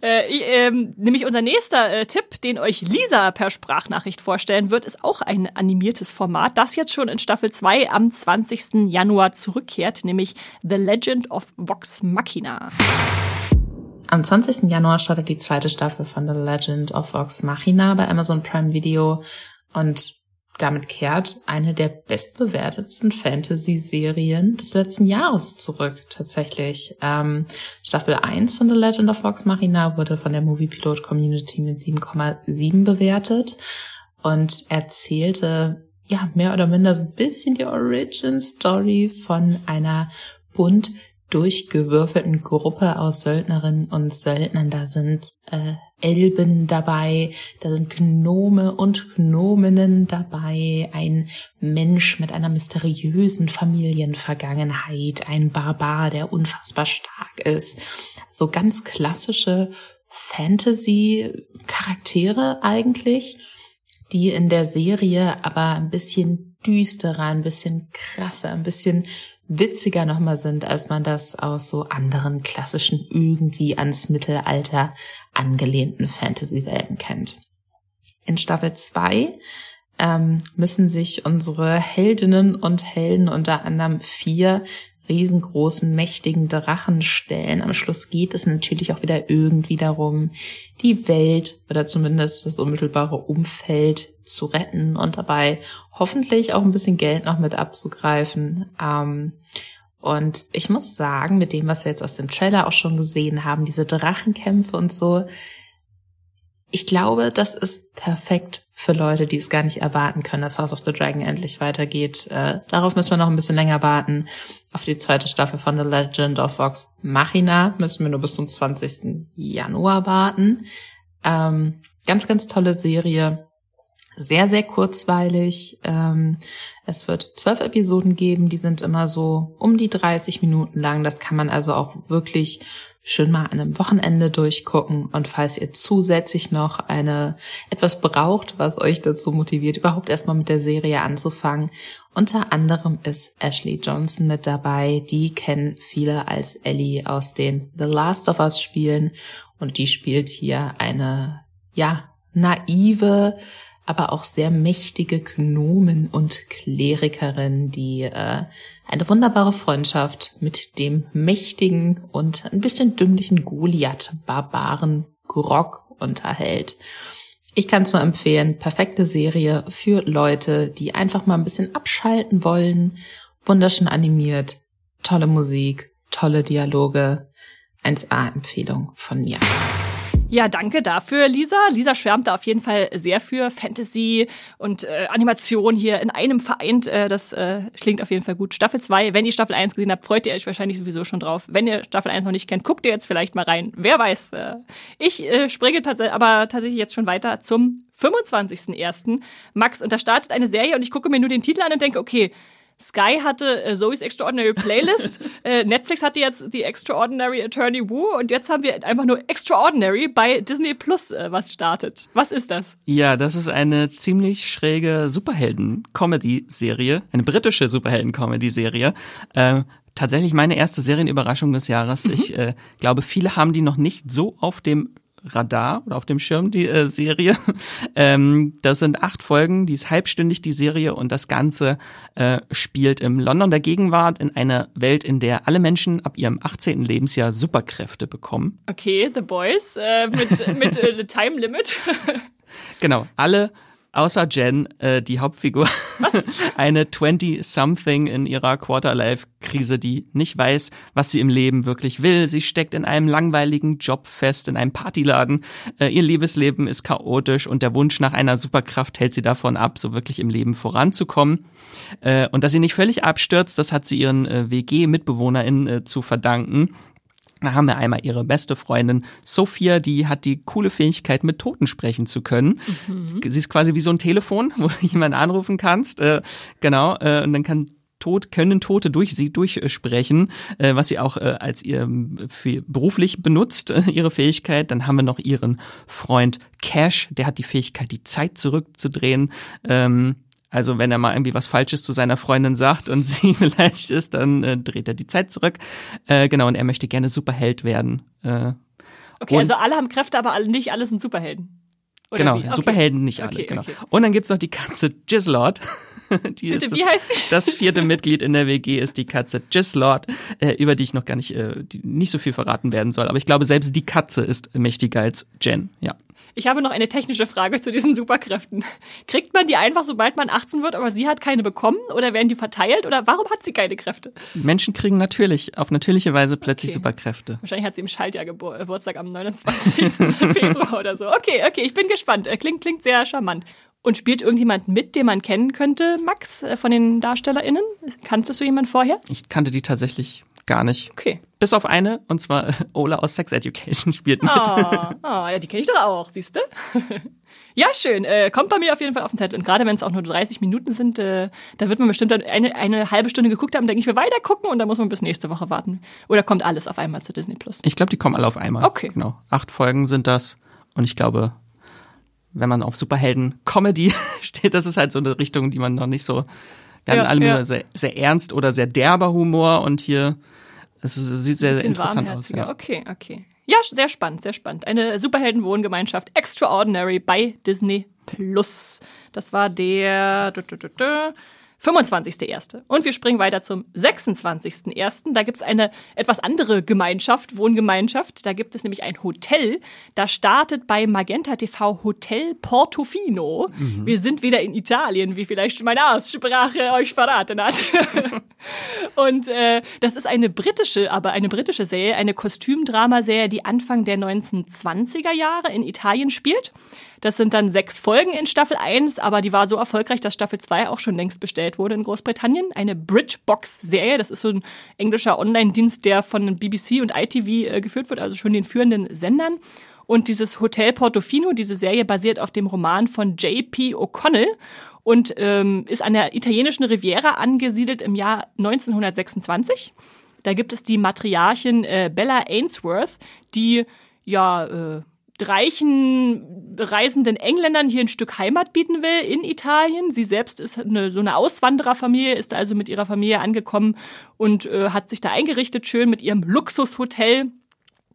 Äh, ähm, nämlich unser nächster äh, Tipp, den euch Lisa per Sprachnachricht vorstellen wird, ist auch ein animiertes Format, das jetzt schon in Staffel 2 am 20 20. Januar zurückkehrt, nämlich The Legend of Vox Machina. Am 20. Januar startet die zweite Staffel von The Legend of Vox Machina bei Amazon Prime Video und damit kehrt eine der bestbewertetsten Fantasy-Serien des letzten Jahres zurück, tatsächlich. Ähm, Staffel 1 von The Legend of Vox Machina wurde von der Movie Pilot Community mit 7,7 bewertet und erzählte ja, mehr oder minder so ein bisschen die Origin Story von einer bunt durchgewürfelten Gruppe aus Söldnerinnen und Söldnern. Da sind äh, Elben dabei, da sind Gnome und Gnominnen dabei, ein Mensch mit einer mysteriösen Familienvergangenheit, ein Barbar, der unfassbar stark ist. So ganz klassische Fantasy-Charaktere eigentlich die in der Serie aber ein bisschen düsterer, ein bisschen krasser, ein bisschen witziger nochmal sind, als man das aus so anderen klassischen, irgendwie ans Mittelalter angelehnten Fantasy-Welten kennt. In Staffel 2 ähm, müssen sich unsere Heldinnen und Helden unter anderem vier riesengroßen, mächtigen Drachen stellen. Am Schluss geht es natürlich auch wieder irgendwie darum, die Welt oder zumindest das unmittelbare Umfeld zu retten und dabei hoffentlich auch ein bisschen Geld noch mit abzugreifen. Ähm, und ich muss sagen, mit dem, was wir jetzt aus dem Trailer auch schon gesehen haben, diese Drachenkämpfe und so, ich glaube, das ist perfekt für Leute, die es gar nicht erwarten können, dass House of the Dragon endlich weitergeht. Äh, darauf müssen wir noch ein bisschen länger warten. Auf die zweite Staffel von The Legend of Vox Machina müssen wir nur bis zum 20. Januar warten. Ähm, ganz, ganz tolle Serie. Sehr, sehr kurzweilig. Ähm, es wird zwölf Episoden geben, die sind immer so um die 30 Minuten lang. Das kann man also auch wirklich schön mal an einem Wochenende durchgucken. Und falls ihr zusätzlich noch eine etwas braucht, was euch dazu motiviert, überhaupt erstmal mit der Serie anzufangen, unter anderem ist Ashley Johnson mit dabei. Die kennen viele als Ellie aus den The Last of Us Spielen. Und die spielt hier eine, ja, naive, aber auch sehr mächtige Gnomen und Klerikerin, die äh, eine wunderbare Freundschaft mit dem mächtigen und ein bisschen dümmlichen Goliath-Barbaren Grog unterhält. Ich kann es nur empfehlen. Perfekte Serie für Leute, die einfach mal ein bisschen abschalten wollen. Wunderschön animiert, tolle Musik, tolle Dialoge. 1A-Empfehlung von mir. Ja, danke dafür, Lisa. Lisa schwärmt da auf jeden Fall sehr für Fantasy und äh, Animation hier in einem vereint. Äh, das äh, klingt auf jeden Fall gut. Staffel 2, wenn ihr Staffel 1 gesehen habt, freut ihr euch wahrscheinlich sowieso schon drauf. Wenn ihr Staffel 1 noch nicht kennt, guckt ihr jetzt vielleicht mal rein. Wer weiß. Äh, ich äh, springe tats aber tatsächlich jetzt schon weiter zum 25.01. Max, und da startet eine Serie und ich gucke mir nur den Titel an und denke, okay, Sky hatte äh, Zoe's Extraordinary Playlist, äh, Netflix hatte jetzt The Extraordinary Attorney Woo und jetzt haben wir einfach nur Extraordinary bei Disney Plus, äh, was startet. Was ist das? Ja, das ist eine ziemlich schräge Superhelden-Comedy-Serie, eine britische Superhelden-Comedy-Serie. Äh, tatsächlich meine erste Serienüberraschung des Jahres. Mhm. Ich äh, glaube, viele haben die noch nicht so auf dem Radar oder auf dem Schirm, die äh, Serie. ähm, das sind acht Folgen, die ist halbstündig, die Serie, und das Ganze äh, spielt im London der Gegenwart in einer Welt, in der alle Menschen ab ihrem 18. Lebensjahr Superkräfte bekommen. Okay, The Boys äh, mit, mit äh, Time Limit. genau, alle außer Jen, äh, die Hauptfigur, eine 20-something in ihrer Quarterlife-Krise, die nicht weiß, was sie im Leben wirklich will. Sie steckt in einem langweiligen Job fest, in einem Partyladen. Äh, ihr Liebesleben ist chaotisch und der Wunsch nach einer Superkraft hält sie davon ab, so wirklich im Leben voranzukommen. Äh, und dass sie nicht völlig abstürzt, das hat sie ihren äh, WG-MitbewohnerInnen äh, zu verdanken da haben wir einmal ihre beste Freundin Sophia, die hat die coole Fähigkeit, mit Toten sprechen zu können. Mhm. Sie ist quasi wie so ein Telefon, wo du jemanden anrufen kannst. Äh, genau, äh, und dann kann Tod, können Tote durch sie durchsprechen, äh, was sie auch äh, als ihr für beruflich benutzt, äh, ihre Fähigkeit. Dann haben wir noch ihren Freund Cash, der hat die Fähigkeit, die Zeit zurückzudrehen. Ähm, also wenn er mal irgendwie was Falsches zu seiner Freundin sagt und sie vielleicht ist, dann äh, dreht er die Zeit zurück. Äh, genau, und er möchte gerne Superheld werden. Äh, okay, also alle haben Kräfte, aber alle, nicht alle sind Superhelden. Oder genau, okay. Superhelden nicht alle, okay, genau. Okay. Und dann gibt's noch die Katze Gislord. die Bitte, wie heißt die? Das vierte Mitglied in der WG ist die Katze Gislord, äh, über die ich noch gar nicht, äh, nicht so viel verraten werden soll. Aber ich glaube, selbst die Katze ist mächtiger als Jen, ja. Ich habe noch eine technische Frage zu diesen Superkräften. Kriegt man die einfach, sobald man 18 wird, aber sie hat keine bekommen? Oder werden die verteilt? Oder warum hat sie keine Kräfte? Menschen kriegen natürlich, auf natürliche Weise plötzlich okay. Superkräfte. Wahrscheinlich hat sie im Schaltjahr Gebur Geburtstag am 29. Februar oder so. Okay, okay, ich bin gespannt. Äh, klingt, klingt sehr charmant. Und spielt irgendjemand mit, den man kennen könnte, Max, äh, von den DarstellerInnen? Kanntest du jemanden vorher? Ich kannte die tatsächlich gar nicht. Okay. Bis auf eine, und zwar Ola aus Sex Education spielt mit. Ah, oh, oh, ja, die kenne ich doch auch, siehst du? ja, schön. Äh, kommt bei mir auf jeden Fall auf den Zettel. Und gerade wenn es auch nur 30 Minuten sind, äh, da wird man bestimmt eine, eine halbe Stunde geguckt haben, denke ich, wir weiter gucken und dann muss man bis nächste Woche warten. Oder kommt alles auf einmal zu Disney Plus? Ich glaube, die kommen alle auf einmal. Okay. Genau. Acht Folgen sind das. Und ich glaube, wenn man auf Superhelden-Comedy steht, das ist halt so eine Richtung, die man noch nicht so. Wir haben ja, alle ja. nur sehr, sehr ernst oder sehr derber Humor und hier es sieht sehr, sehr interessant aus. Ja. Okay, okay. Ja, sehr spannend, sehr spannend. Eine Superheldenwohngemeinschaft Extraordinary bei Disney Plus. Das war der 25.01. Und wir springen weiter zum 26.01. Da gibt's eine etwas andere Gemeinschaft, Wohngemeinschaft. Da gibt es nämlich ein Hotel. Da startet bei Magenta TV Hotel Portofino. Mhm. Wir sind wieder in Italien, wie vielleicht meine Aussprache euch verraten hat. Und äh, das ist eine britische, aber eine britische Serie, eine Kostümdramaserie, die Anfang der 1920er Jahre in Italien spielt. Das sind dann sechs Folgen in Staffel 1, aber die war so erfolgreich, dass Staffel 2 auch schon längst bestellt wurde in Großbritannien. Eine Bridgebox-Serie, das ist so ein englischer Online-Dienst, der von BBC und ITV äh, geführt wird, also schon den führenden Sendern. Und dieses Hotel Portofino, diese Serie basiert auf dem Roman von J.P. O'Connell und ähm, ist an der italienischen Riviera angesiedelt im Jahr 1926. Da gibt es die Matriarchin äh, Bella Ainsworth, die ja äh, reichen reisenden Engländern hier ein Stück Heimat bieten will in Italien. Sie selbst ist eine, so eine Auswandererfamilie, ist also mit ihrer Familie angekommen und äh, hat sich da eingerichtet, schön mit ihrem Luxushotel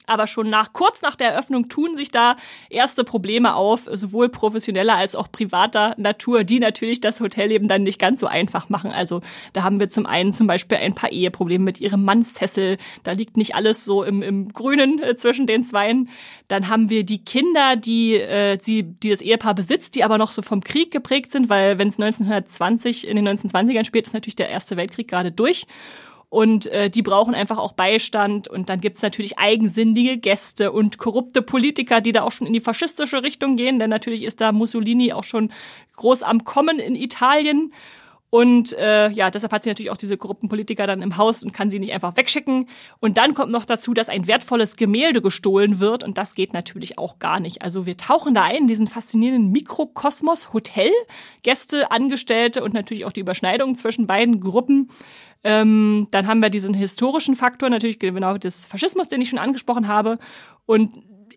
aber schon nach kurz nach der Eröffnung tun sich da erste Probleme auf, sowohl professioneller als auch privater Natur, die natürlich das Hotelleben dann nicht ganz so einfach machen. Also da haben wir zum einen zum Beispiel ein paar Eheprobleme mit ihrem Mann Cecil. Da liegt nicht alles so im, im Grünen äh, zwischen den Zweien. Dann haben wir die Kinder, die äh, sie, die das Ehepaar besitzt, die aber noch so vom Krieg geprägt sind, weil wenn es 1920 in den 1920ern spielt, ist natürlich der Erste Weltkrieg gerade durch und äh, die brauchen einfach auch Beistand und dann gibt's natürlich eigensinnige Gäste und korrupte Politiker, die da auch schon in die faschistische Richtung gehen, denn natürlich ist da Mussolini auch schon groß am Kommen in Italien und äh, ja, deshalb hat sie natürlich auch diese korrupten Politiker dann im Haus und kann sie nicht einfach wegschicken. Und dann kommt noch dazu, dass ein wertvolles Gemälde gestohlen wird und das geht natürlich auch gar nicht. Also wir tauchen da ein, diesen faszinierenden Mikrokosmos, Hotel, Gäste, Angestellte und natürlich auch die Überschneidung zwischen beiden Gruppen. Ähm, dann haben wir diesen historischen Faktor, natürlich genau des Faschismus, den ich schon angesprochen habe. Und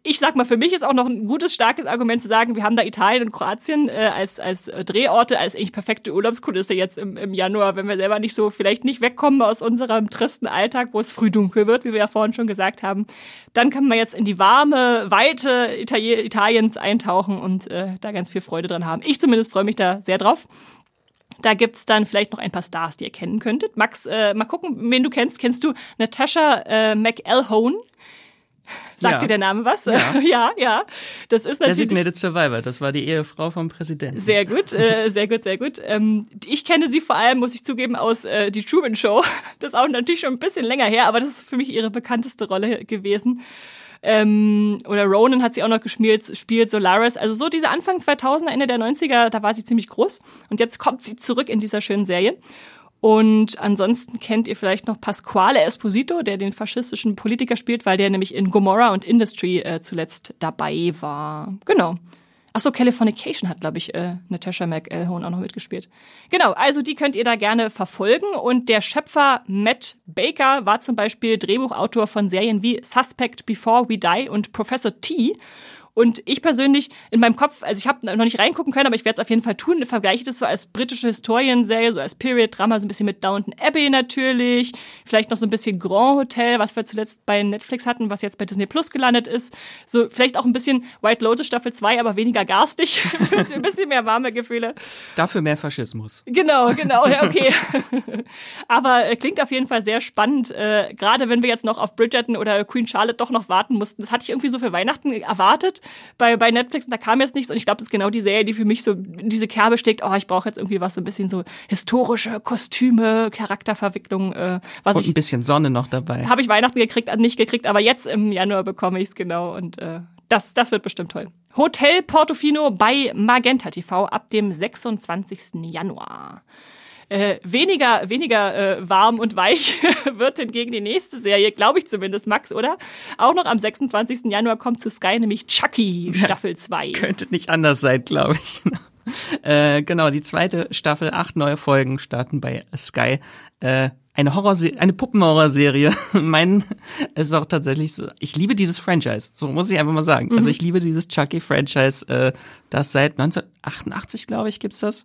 ich sag mal, für mich ist auch noch ein gutes, starkes Argument zu sagen, wir haben da Italien und Kroatien äh, als, als Drehorte, als eigentlich perfekte Urlaubskulisse jetzt im, im Januar, wenn wir selber nicht so, vielleicht nicht wegkommen aus unserem tristen Alltag, wo es früh dunkel wird, wie wir ja vorhin schon gesagt haben. Dann kann man jetzt in die warme, weite Itali Italiens eintauchen und äh, da ganz viel Freude dran haben. Ich zumindest freue mich da sehr drauf. Da gibt's dann vielleicht noch ein paar Stars, die ihr kennen könntet. Max, äh, mal gucken, wen du kennst. Kennst du Natasha äh, McElhone? Sagt Ja. dir der Name was? Ja. ja, ja. Das ist natürlich Designated Survivor, das war die Ehefrau vom Präsidenten. sehr gut, äh, sehr gut, sehr gut. Ähm, ich kenne sie vor allem, muss ich zugeben, aus äh, die Truman Show. Das ist auch natürlich schon ein bisschen länger her, aber das ist für mich ihre bekannteste Rolle gewesen. Ähm, oder Ronan hat sie auch noch gespielt, spielt Solaris. Also so diese Anfang 2000er, Ende der 90er, da war sie ziemlich groß. Und jetzt kommt sie zurück in dieser schönen Serie. Und ansonsten kennt ihr vielleicht noch Pasquale Esposito, der den faschistischen Politiker spielt, weil der nämlich in Gomorrah und Industry äh, zuletzt dabei war. Genau. Ach so, Californication hat, glaube ich, äh, Natasha McElhone auch noch mitgespielt. Genau, also die könnt ihr da gerne verfolgen. Und der Schöpfer Matt Baker war zum Beispiel Drehbuchautor von Serien wie Suspect Before We Die und Professor T. Und ich persönlich in meinem Kopf, also ich habe noch nicht reingucken können, aber ich werde es auf jeden Fall tun, vergleiche das so als britische Historienserie, so als Period-Drama, so ein bisschen mit Downton Abbey natürlich, vielleicht noch so ein bisschen Grand Hotel, was wir zuletzt bei Netflix hatten, was jetzt bei Disney Plus gelandet ist. So vielleicht auch ein bisschen White Lotus Staffel 2, aber weniger garstig, ein bisschen mehr warme Gefühle. Dafür mehr Faschismus. Genau, genau, ja, okay. Aber äh, klingt auf jeden Fall sehr spannend, äh, gerade wenn wir jetzt noch auf Bridgerton oder Queen Charlotte doch noch warten mussten. Das hatte ich irgendwie so für Weihnachten erwartet bei, bei Netflix und da kam jetzt nichts und ich glaube, das ist genau die Serie, die für mich so in diese Kerbe steckt. Oh, ich brauche jetzt irgendwie was, so ein bisschen so historische Kostüme, Charakterverwicklung, äh, was Und ich ein bisschen Sonne noch dabei. habe ich Weihnachten gekriegt, äh, nicht gekriegt, aber jetzt im Januar bekomme ich es genau und äh, das, das wird bestimmt toll. Hotel Portofino bei Magenta TV ab dem 26. Januar. Äh, weniger weniger äh, warm und weich wird hingegen die nächste Serie, glaube ich zumindest, Max, oder? Auch noch am 26. Januar kommt zu Sky nämlich Chucky Staffel 2. Könnte nicht anders sein, glaube ich. äh, genau, die zweite Staffel, acht neue Folgen starten bei Sky. Äh, eine Horrorserie, eine Puppenhorrorserie. mein ist auch tatsächlich so. Ich liebe dieses Franchise. So muss ich einfach mal sagen. Also ich liebe dieses Chucky-Franchise. Äh, das seit 1988, glaube ich, gibt's das.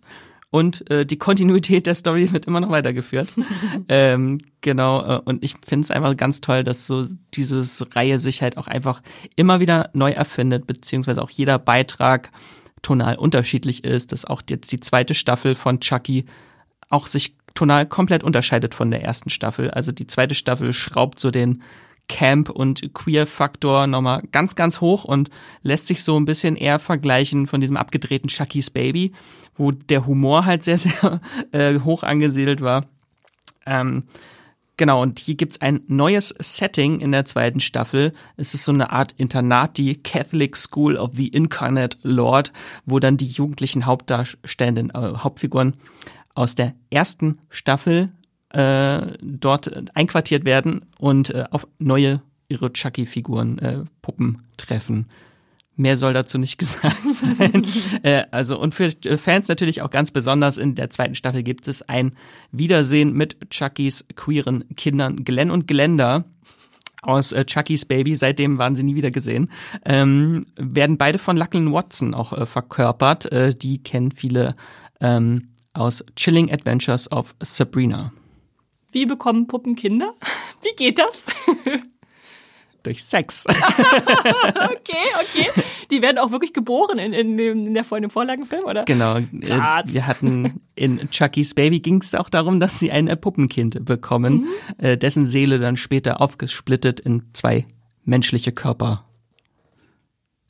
Und äh, die Kontinuität der Story wird immer noch weitergeführt. ähm, genau, äh, und ich finde es einfach ganz toll, dass so dieses Reihe sich halt auch einfach immer wieder neu erfindet, beziehungsweise auch jeder Beitrag tonal unterschiedlich ist, dass auch jetzt die zweite Staffel von Chucky auch sich tonal komplett unterscheidet von der ersten Staffel. Also die zweite Staffel schraubt so den Camp- und Queer-Faktor nochmal ganz, ganz hoch und lässt sich so ein bisschen eher vergleichen von diesem abgedrehten Chucky's Baby, wo der Humor halt sehr, sehr äh, hoch angesiedelt war. Ähm, Genau, und hier gibt's ein neues Setting in der zweiten Staffel. Es ist so eine Art Internat, die Catholic School of the Incarnate Lord, wo dann die jugendlichen Hauptdarstellenden, äh, Hauptfiguren aus der ersten Staffel äh, dort einquartiert werden und äh, auf neue ihre Chucky-Figuren, äh, Puppen treffen. Mehr soll dazu nicht gesagt sein. äh, also und für äh, Fans natürlich auch ganz besonders in der zweiten Staffel gibt es ein Wiedersehen mit Chuckys queeren Kindern Glenn und Glenda aus äh, Chuckys Baby, seitdem waren sie nie wieder gesehen, ähm, werden beide von Lachlan Watson auch äh, verkörpert. Äh, die kennen viele ähm, aus Chilling Adventures of Sabrina. Wie bekommen Puppen Kinder? Wie geht das? durch Sex. okay, okay. Die werden auch wirklich geboren in, in, dem, in der in dem Vorlagenfilm, oder? Genau. Äh, Krass. Wir hatten in Chucky's Baby ging es auch darum, dass sie ein Puppenkind bekommen, Mhm. äh, dessen Seele dann später aufgesplittet in zwei menschliche Körper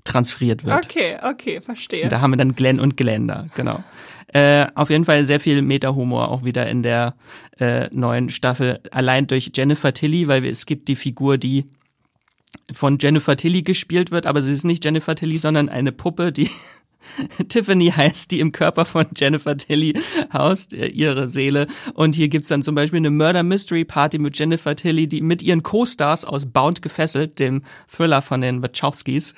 transferiert wird. Okay, okay, verstehe. Und da haben wir dann Glenn und Glenda, genau. Äh, auf jeden Fall sehr viel Meta-Humor auch wieder in der äh, neuen Staffel. Allein durch Jennifer Tilly, weil es gibt die Figur, die von Jennifer Tilly gespielt wird, aber sie ist nicht Jennifer Tilly, sondern eine Puppe, die Tiffany heißt, die im Körper von Jennifer Tilly haust, ihre Seele. Und hier gibt's dann zum Beispiel eine Murder Mystery Party mit Jennifer Tilly, die mit ihren Co-Stars aus Bound gefesselt, dem Thriller von den Wachowskis.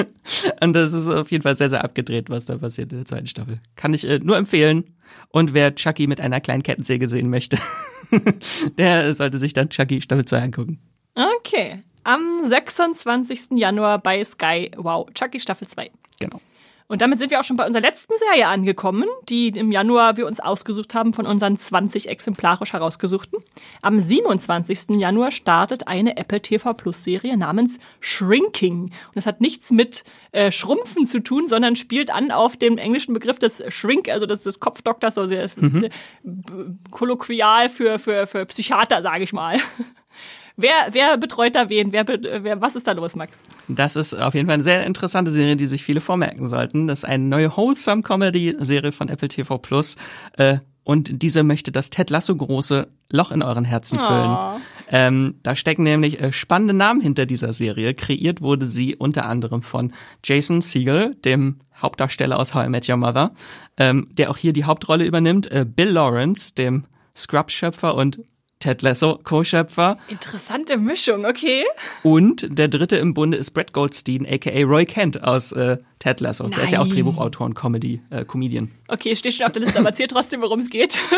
Und das ist auf jeden Fall sehr, sehr abgedreht, was da passiert in der zweiten Staffel. Kann ich äh, nur empfehlen. Und wer Chucky mit einer kleinen Kettensäge sehen möchte, der sollte sich dann Chucky Staffel 2 angucken. Okay. Am 26. Januar bei Sky. Wow, Chucky Staffel 2. Genau. Und damit sind wir auch schon bei unserer letzten Serie angekommen, die im Januar wir uns ausgesucht haben von unseren 20 exemplarisch herausgesuchten. Am 27. Januar startet eine Apple TV Plus Serie namens Shrinking. Und das hat nichts mit äh, Schrumpfen zu tun, sondern spielt an auf den englischen Begriff des Shrink, also des, des Kopfdoktors, so sehr äh, kolloquial für, für, für Psychiater, sage ich mal. Wer, wer betreut da wen? Wer, wer, was ist da los, Max? Das ist auf jeden Fall eine sehr interessante Serie, die sich viele vormerken sollten. Das ist eine neue Wholesome Comedy Serie von Apple TV Plus. Äh, und diese möchte das Ted Lasso große Loch in euren Herzen füllen. Oh. Ähm, da stecken nämlich äh, spannende Namen hinter dieser Serie. Kreiert wurde sie unter anderem von Jason Segel, dem Hauptdarsteller aus How I Met Your Mother, ähm, der auch hier die Hauptrolle übernimmt. Äh, Bill Lawrence, dem Scrubs-Schöpfer und Ted Lasso Co-Schöpfer. Interessante Mischung, okay. Und der dritte im Bunde ist Brett Goldstein, aka Roy Kent aus äh, Ted Lasso. Der ist ja auch Nein. Drehbuchautor und Comedy, äh, Comedian. Okay, steht schon auf der Liste, aber erzähl trotzdem, worum es geht.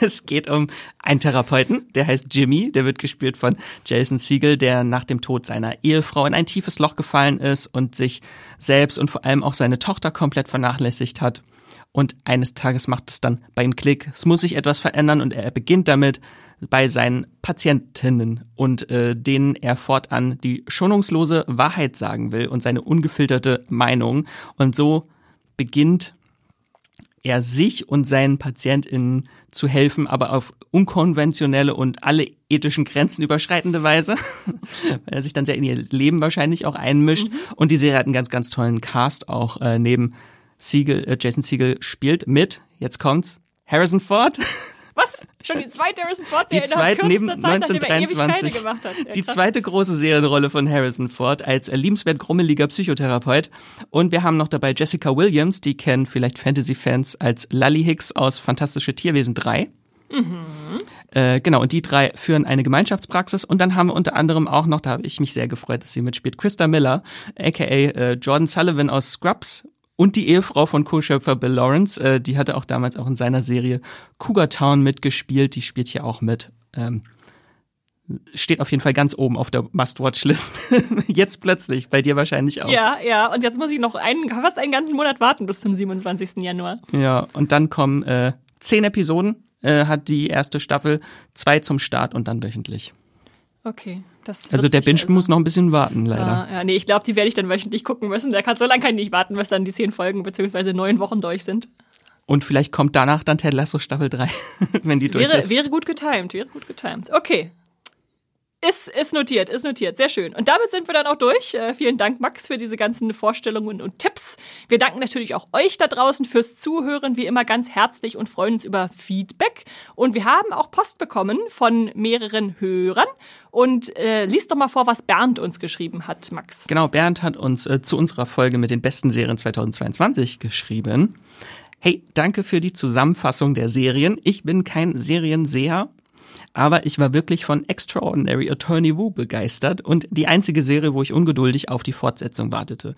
Es geht um einen Therapeuten, der heißt Jimmy, der wird gespielt von Jason Siegel, der nach dem Tod seiner Ehefrau in ein tiefes Loch gefallen ist und sich selbst und vor allem auch seine Tochter komplett vernachlässigt hat. Und eines Tages macht es dann bei ihm Klick. Es muss sich etwas verändern und er beginnt damit bei seinen Patientinnen und äh, denen er fortan die schonungslose Wahrheit sagen will und seine ungefilterte Meinung. Und so beginnt er sich und seinen PatientInnen zu helfen, aber auf unkonventionelle und alle ethischen Grenzen überschreitende Weise, weil er sich dann sehr in ihr Leben wahrscheinlich auch einmischt. Und die Serie hat einen ganz, ganz tollen Cast auch äh, neben Siegel, äh, Jason Siegel spielt mit, jetzt kommt's, Harrison Ford, Was? Schon die zweite Harrison Ford die Serie zweite neben Zeit, nachdem er ewig keine 1923, gemacht hat. Ja, die zweite große Serienrolle von Harrison Ford als liebenswert grummeliger Psychotherapeut. Und wir haben noch dabei Jessica Williams, die kennen vielleicht Fantasy-Fans als Lally Hicks aus Fantastische Tierwesen 3. Äh, genau, und die drei führen eine Gemeinschaftspraxis. Und dann haben wir unter anderem auch noch, da habe ich mich sehr gefreut, dass sie mitspielt, Krista Miller, aka äh, Jordan Sullivan aus Scrubs. Und die Ehefrau von Co-Schöpfer Bill Lawrence, äh, die hatte auch damals auch in seiner Serie Cougar Town mitgespielt, die spielt hier auch mit. Ähm, steht auf jeden Fall ganz oben auf der Must-Watch-List. Jetzt plötzlich, bei dir wahrscheinlich auch. Ja, ja, und jetzt muss ich noch einen, fast einen ganzen Monat warten bis zum 27. Januar. Ja, und dann kommen äh, zehn Episoden, äh, hat die erste Staffel, zwei zum Start und dann wöchentlich. Okay. Das Also der Binge muss noch ein bisschen warten, leider. Ja, ja, nee, ich glaube, die werde ich dann wöchentlich gucken müssen. Da kann, so lange kann ich nicht warten, bis dann die zehn Folgen beziehungsweise neun Wochen durch sind. Und vielleicht kommt danach dann Ted Lasso Staffel 3, wenn die durch Wäre, ist. wäre gut getimed, wäre gut getimed. Okay. Ist, ist notiert, ist notiert. Sehr schön. Und damit sind wir dann auch durch. Äh, vielen Dank, Max, für diese ganzen Vorstellungen und Tipps. Wir danken natürlich auch euch da draußen fürs Zuhören, wie immer ganz herzlich und freuen uns über Feedback. Und wir haben auch Post bekommen von mehreren Hörern. Und äh, liest doch mal vor, was Bernd uns geschrieben hat, Max. Genau, Bernd hat uns äh, zu unserer Folge mit den besten Serien 2022 geschrieben. Hey, danke für die Zusammenfassung der Serien. Ich bin kein Serienseher, aber ich war wirklich von Extraordinary Attorney Wu begeistert und die einzige Serie, wo ich ungeduldig auf die Fortsetzung wartete.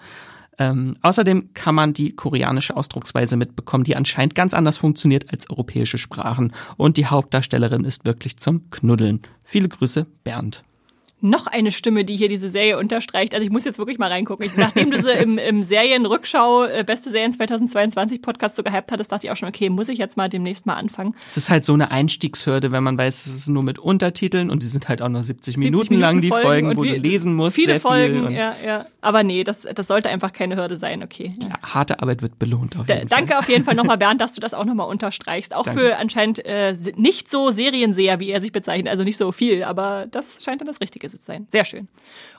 Ähm, außerdem kann man die koreanische Ausdrucksweise mitbekommen, die anscheinend ganz anders funktioniert als europäische Sprachen. Und die Hauptdarstellerin ist wirklich zum Knuddeln. Viele Grüße, Bernd. Noch eine Stimme, die hier diese Serie unterstreicht. Also ich muss jetzt wirklich mal reingucken. Ich, nachdem du sie im, im Serienrückschau äh, Beste Serien 2022 Podcast so gehypt hattest, dachte ich auch schon, okay, muss ich jetzt mal demnächst mal anfangen. Es ist halt so eine Einstiegshürde, wenn man weiß, es ist nur mit Untertiteln und die sind halt auch noch 70 Minuten, 70 lang, die Folgen, Folgen wo du lesen musst. Viele Folgen, viel ja, ja. Aber nee, das, das sollte einfach keine Hürde sein, okay. Ja. Ja, harte Arbeit wird belohnt auf jeden da, Fall. Danke auf jeden Fall nochmal, Bernd, dass du das auch nochmal unterstreichst. Auch danke. für anscheinend äh, nicht so Serienseher, wie er sich bezeichnet, also nicht so viel, aber das scheint dann das Richtige zu sein. Sehr schön.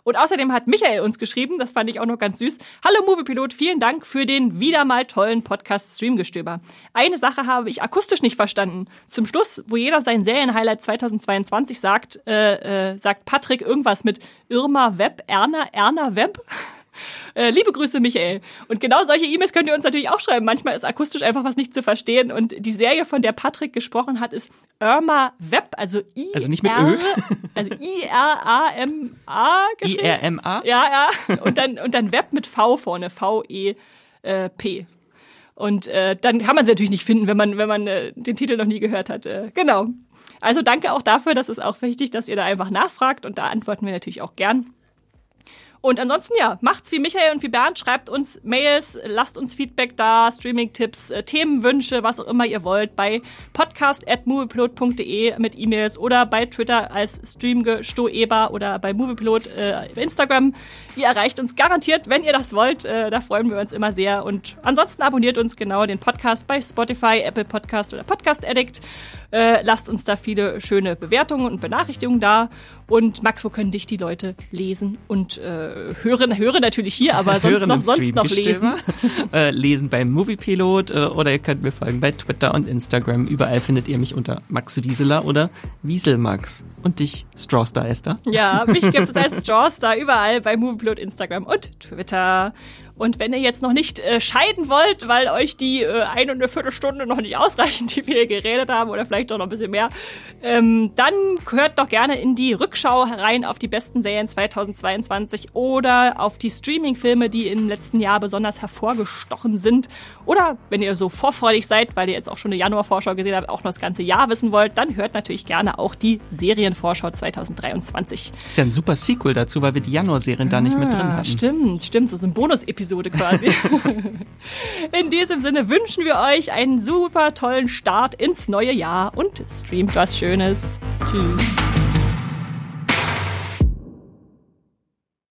Und außerdem hat Michael uns geschrieben, das fand ich auch noch ganz süß. Hallo Moviepilot, vielen Dank für den wieder mal tollen Podcast Streamgestöber. Eine Sache habe ich akustisch nicht verstanden. Zum Schluss, wo jeder sein Serienhighlight 2022 sagt, äh, äh, sagt Patrick irgendwas mit Irma Web, Erna, Erna Web. Äh, liebe Grüße, Michael. Und genau solche E-Mails könnt ihr uns natürlich auch schreiben. Manchmal ist akustisch einfach was nicht zu verstehen. Und die Serie, von der Patrick gesprochen hat, ist Irma Web, also I. Also nicht mit Ö. Also I-R-A-M-A geschrieben. I-R-M-A? Ja, ja. Und dann, und dann Web mit V vorne. V-E-P. Und äh, dann kann man sie natürlich nicht finden, wenn man, wenn man äh, den Titel noch nie gehört hat. Äh, genau. Also danke auch dafür. Das ist auch wichtig, dass ihr da einfach nachfragt. Und da antworten wir natürlich auch gern. Und ansonsten, ja, macht's wie Michael und wie Bernd, schreibt uns Mails, lasst uns Feedback da, Streaming-Tipps, äh, Themenwünsche, was auch immer ihr wollt, bei podcast.moviepilot.de mit E-Mails oder bei Twitter als Streamgestoeber oder bei Moviepilot äh, Instagram. Ihr erreicht uns garantiert, wenn ihr das wollt. Äh, da freuen wir uns immer sehr. Und ansonsten abonniert uns genau den Podcast bei Spotify, Apple Podcast oder Podcast Addict. Äh, lasst uns da viele schöne Bewertungen und Benachrichtigungen da. Und Max, wo können dich die Leute lesen und äh, hören? Hören natürlich hier, aber sonst noch, sonst noch lesen. äh, lesen beim Moviepilot äh, oder ihr könnt mir folgen bei Twitter und Instagram. Überall findet ihr mich unter Max Wieseler oder Wieselmax. Und dich, Strawstar Esther. Ja, mich gibt es als Strawstar überall bei Moviepilot, Instagram und Twitter. Und wenn ihr jetzt noch nicht äh, scheiden wollt, weil euch die äh, eine und eine Viertelstunde noch nicht ausreichen, die wir hier geredet haben, oder vielleicht doch noch ein bisschen mehr, ähm, dann hört doch gerne in die Rückschau herein auf die besten Serien 2022 oder auf die Streaming-Filme, die im letzten Jahr besonders hervorgestochen sind. Oder wenn ihr so vorfreudig seid, weil ihr jetzt auch schon eine Januar-Vorschau gesehen habt, auch noch das ganze Jahr wissen wollt, dann hört natürlich gerne auch die Serienvorschau 2023. Das ist ja ein super Sequel dazu, weil wir die Januar-Serien ah, da nicht mit drin hatten. Stimmt, stimmt. So ein Bonus-Episode Episode quasi. In diesem Sinne wünschen wir euch einen super tollen Start ins neue Jahr und streamt was Schönes. Tschüss.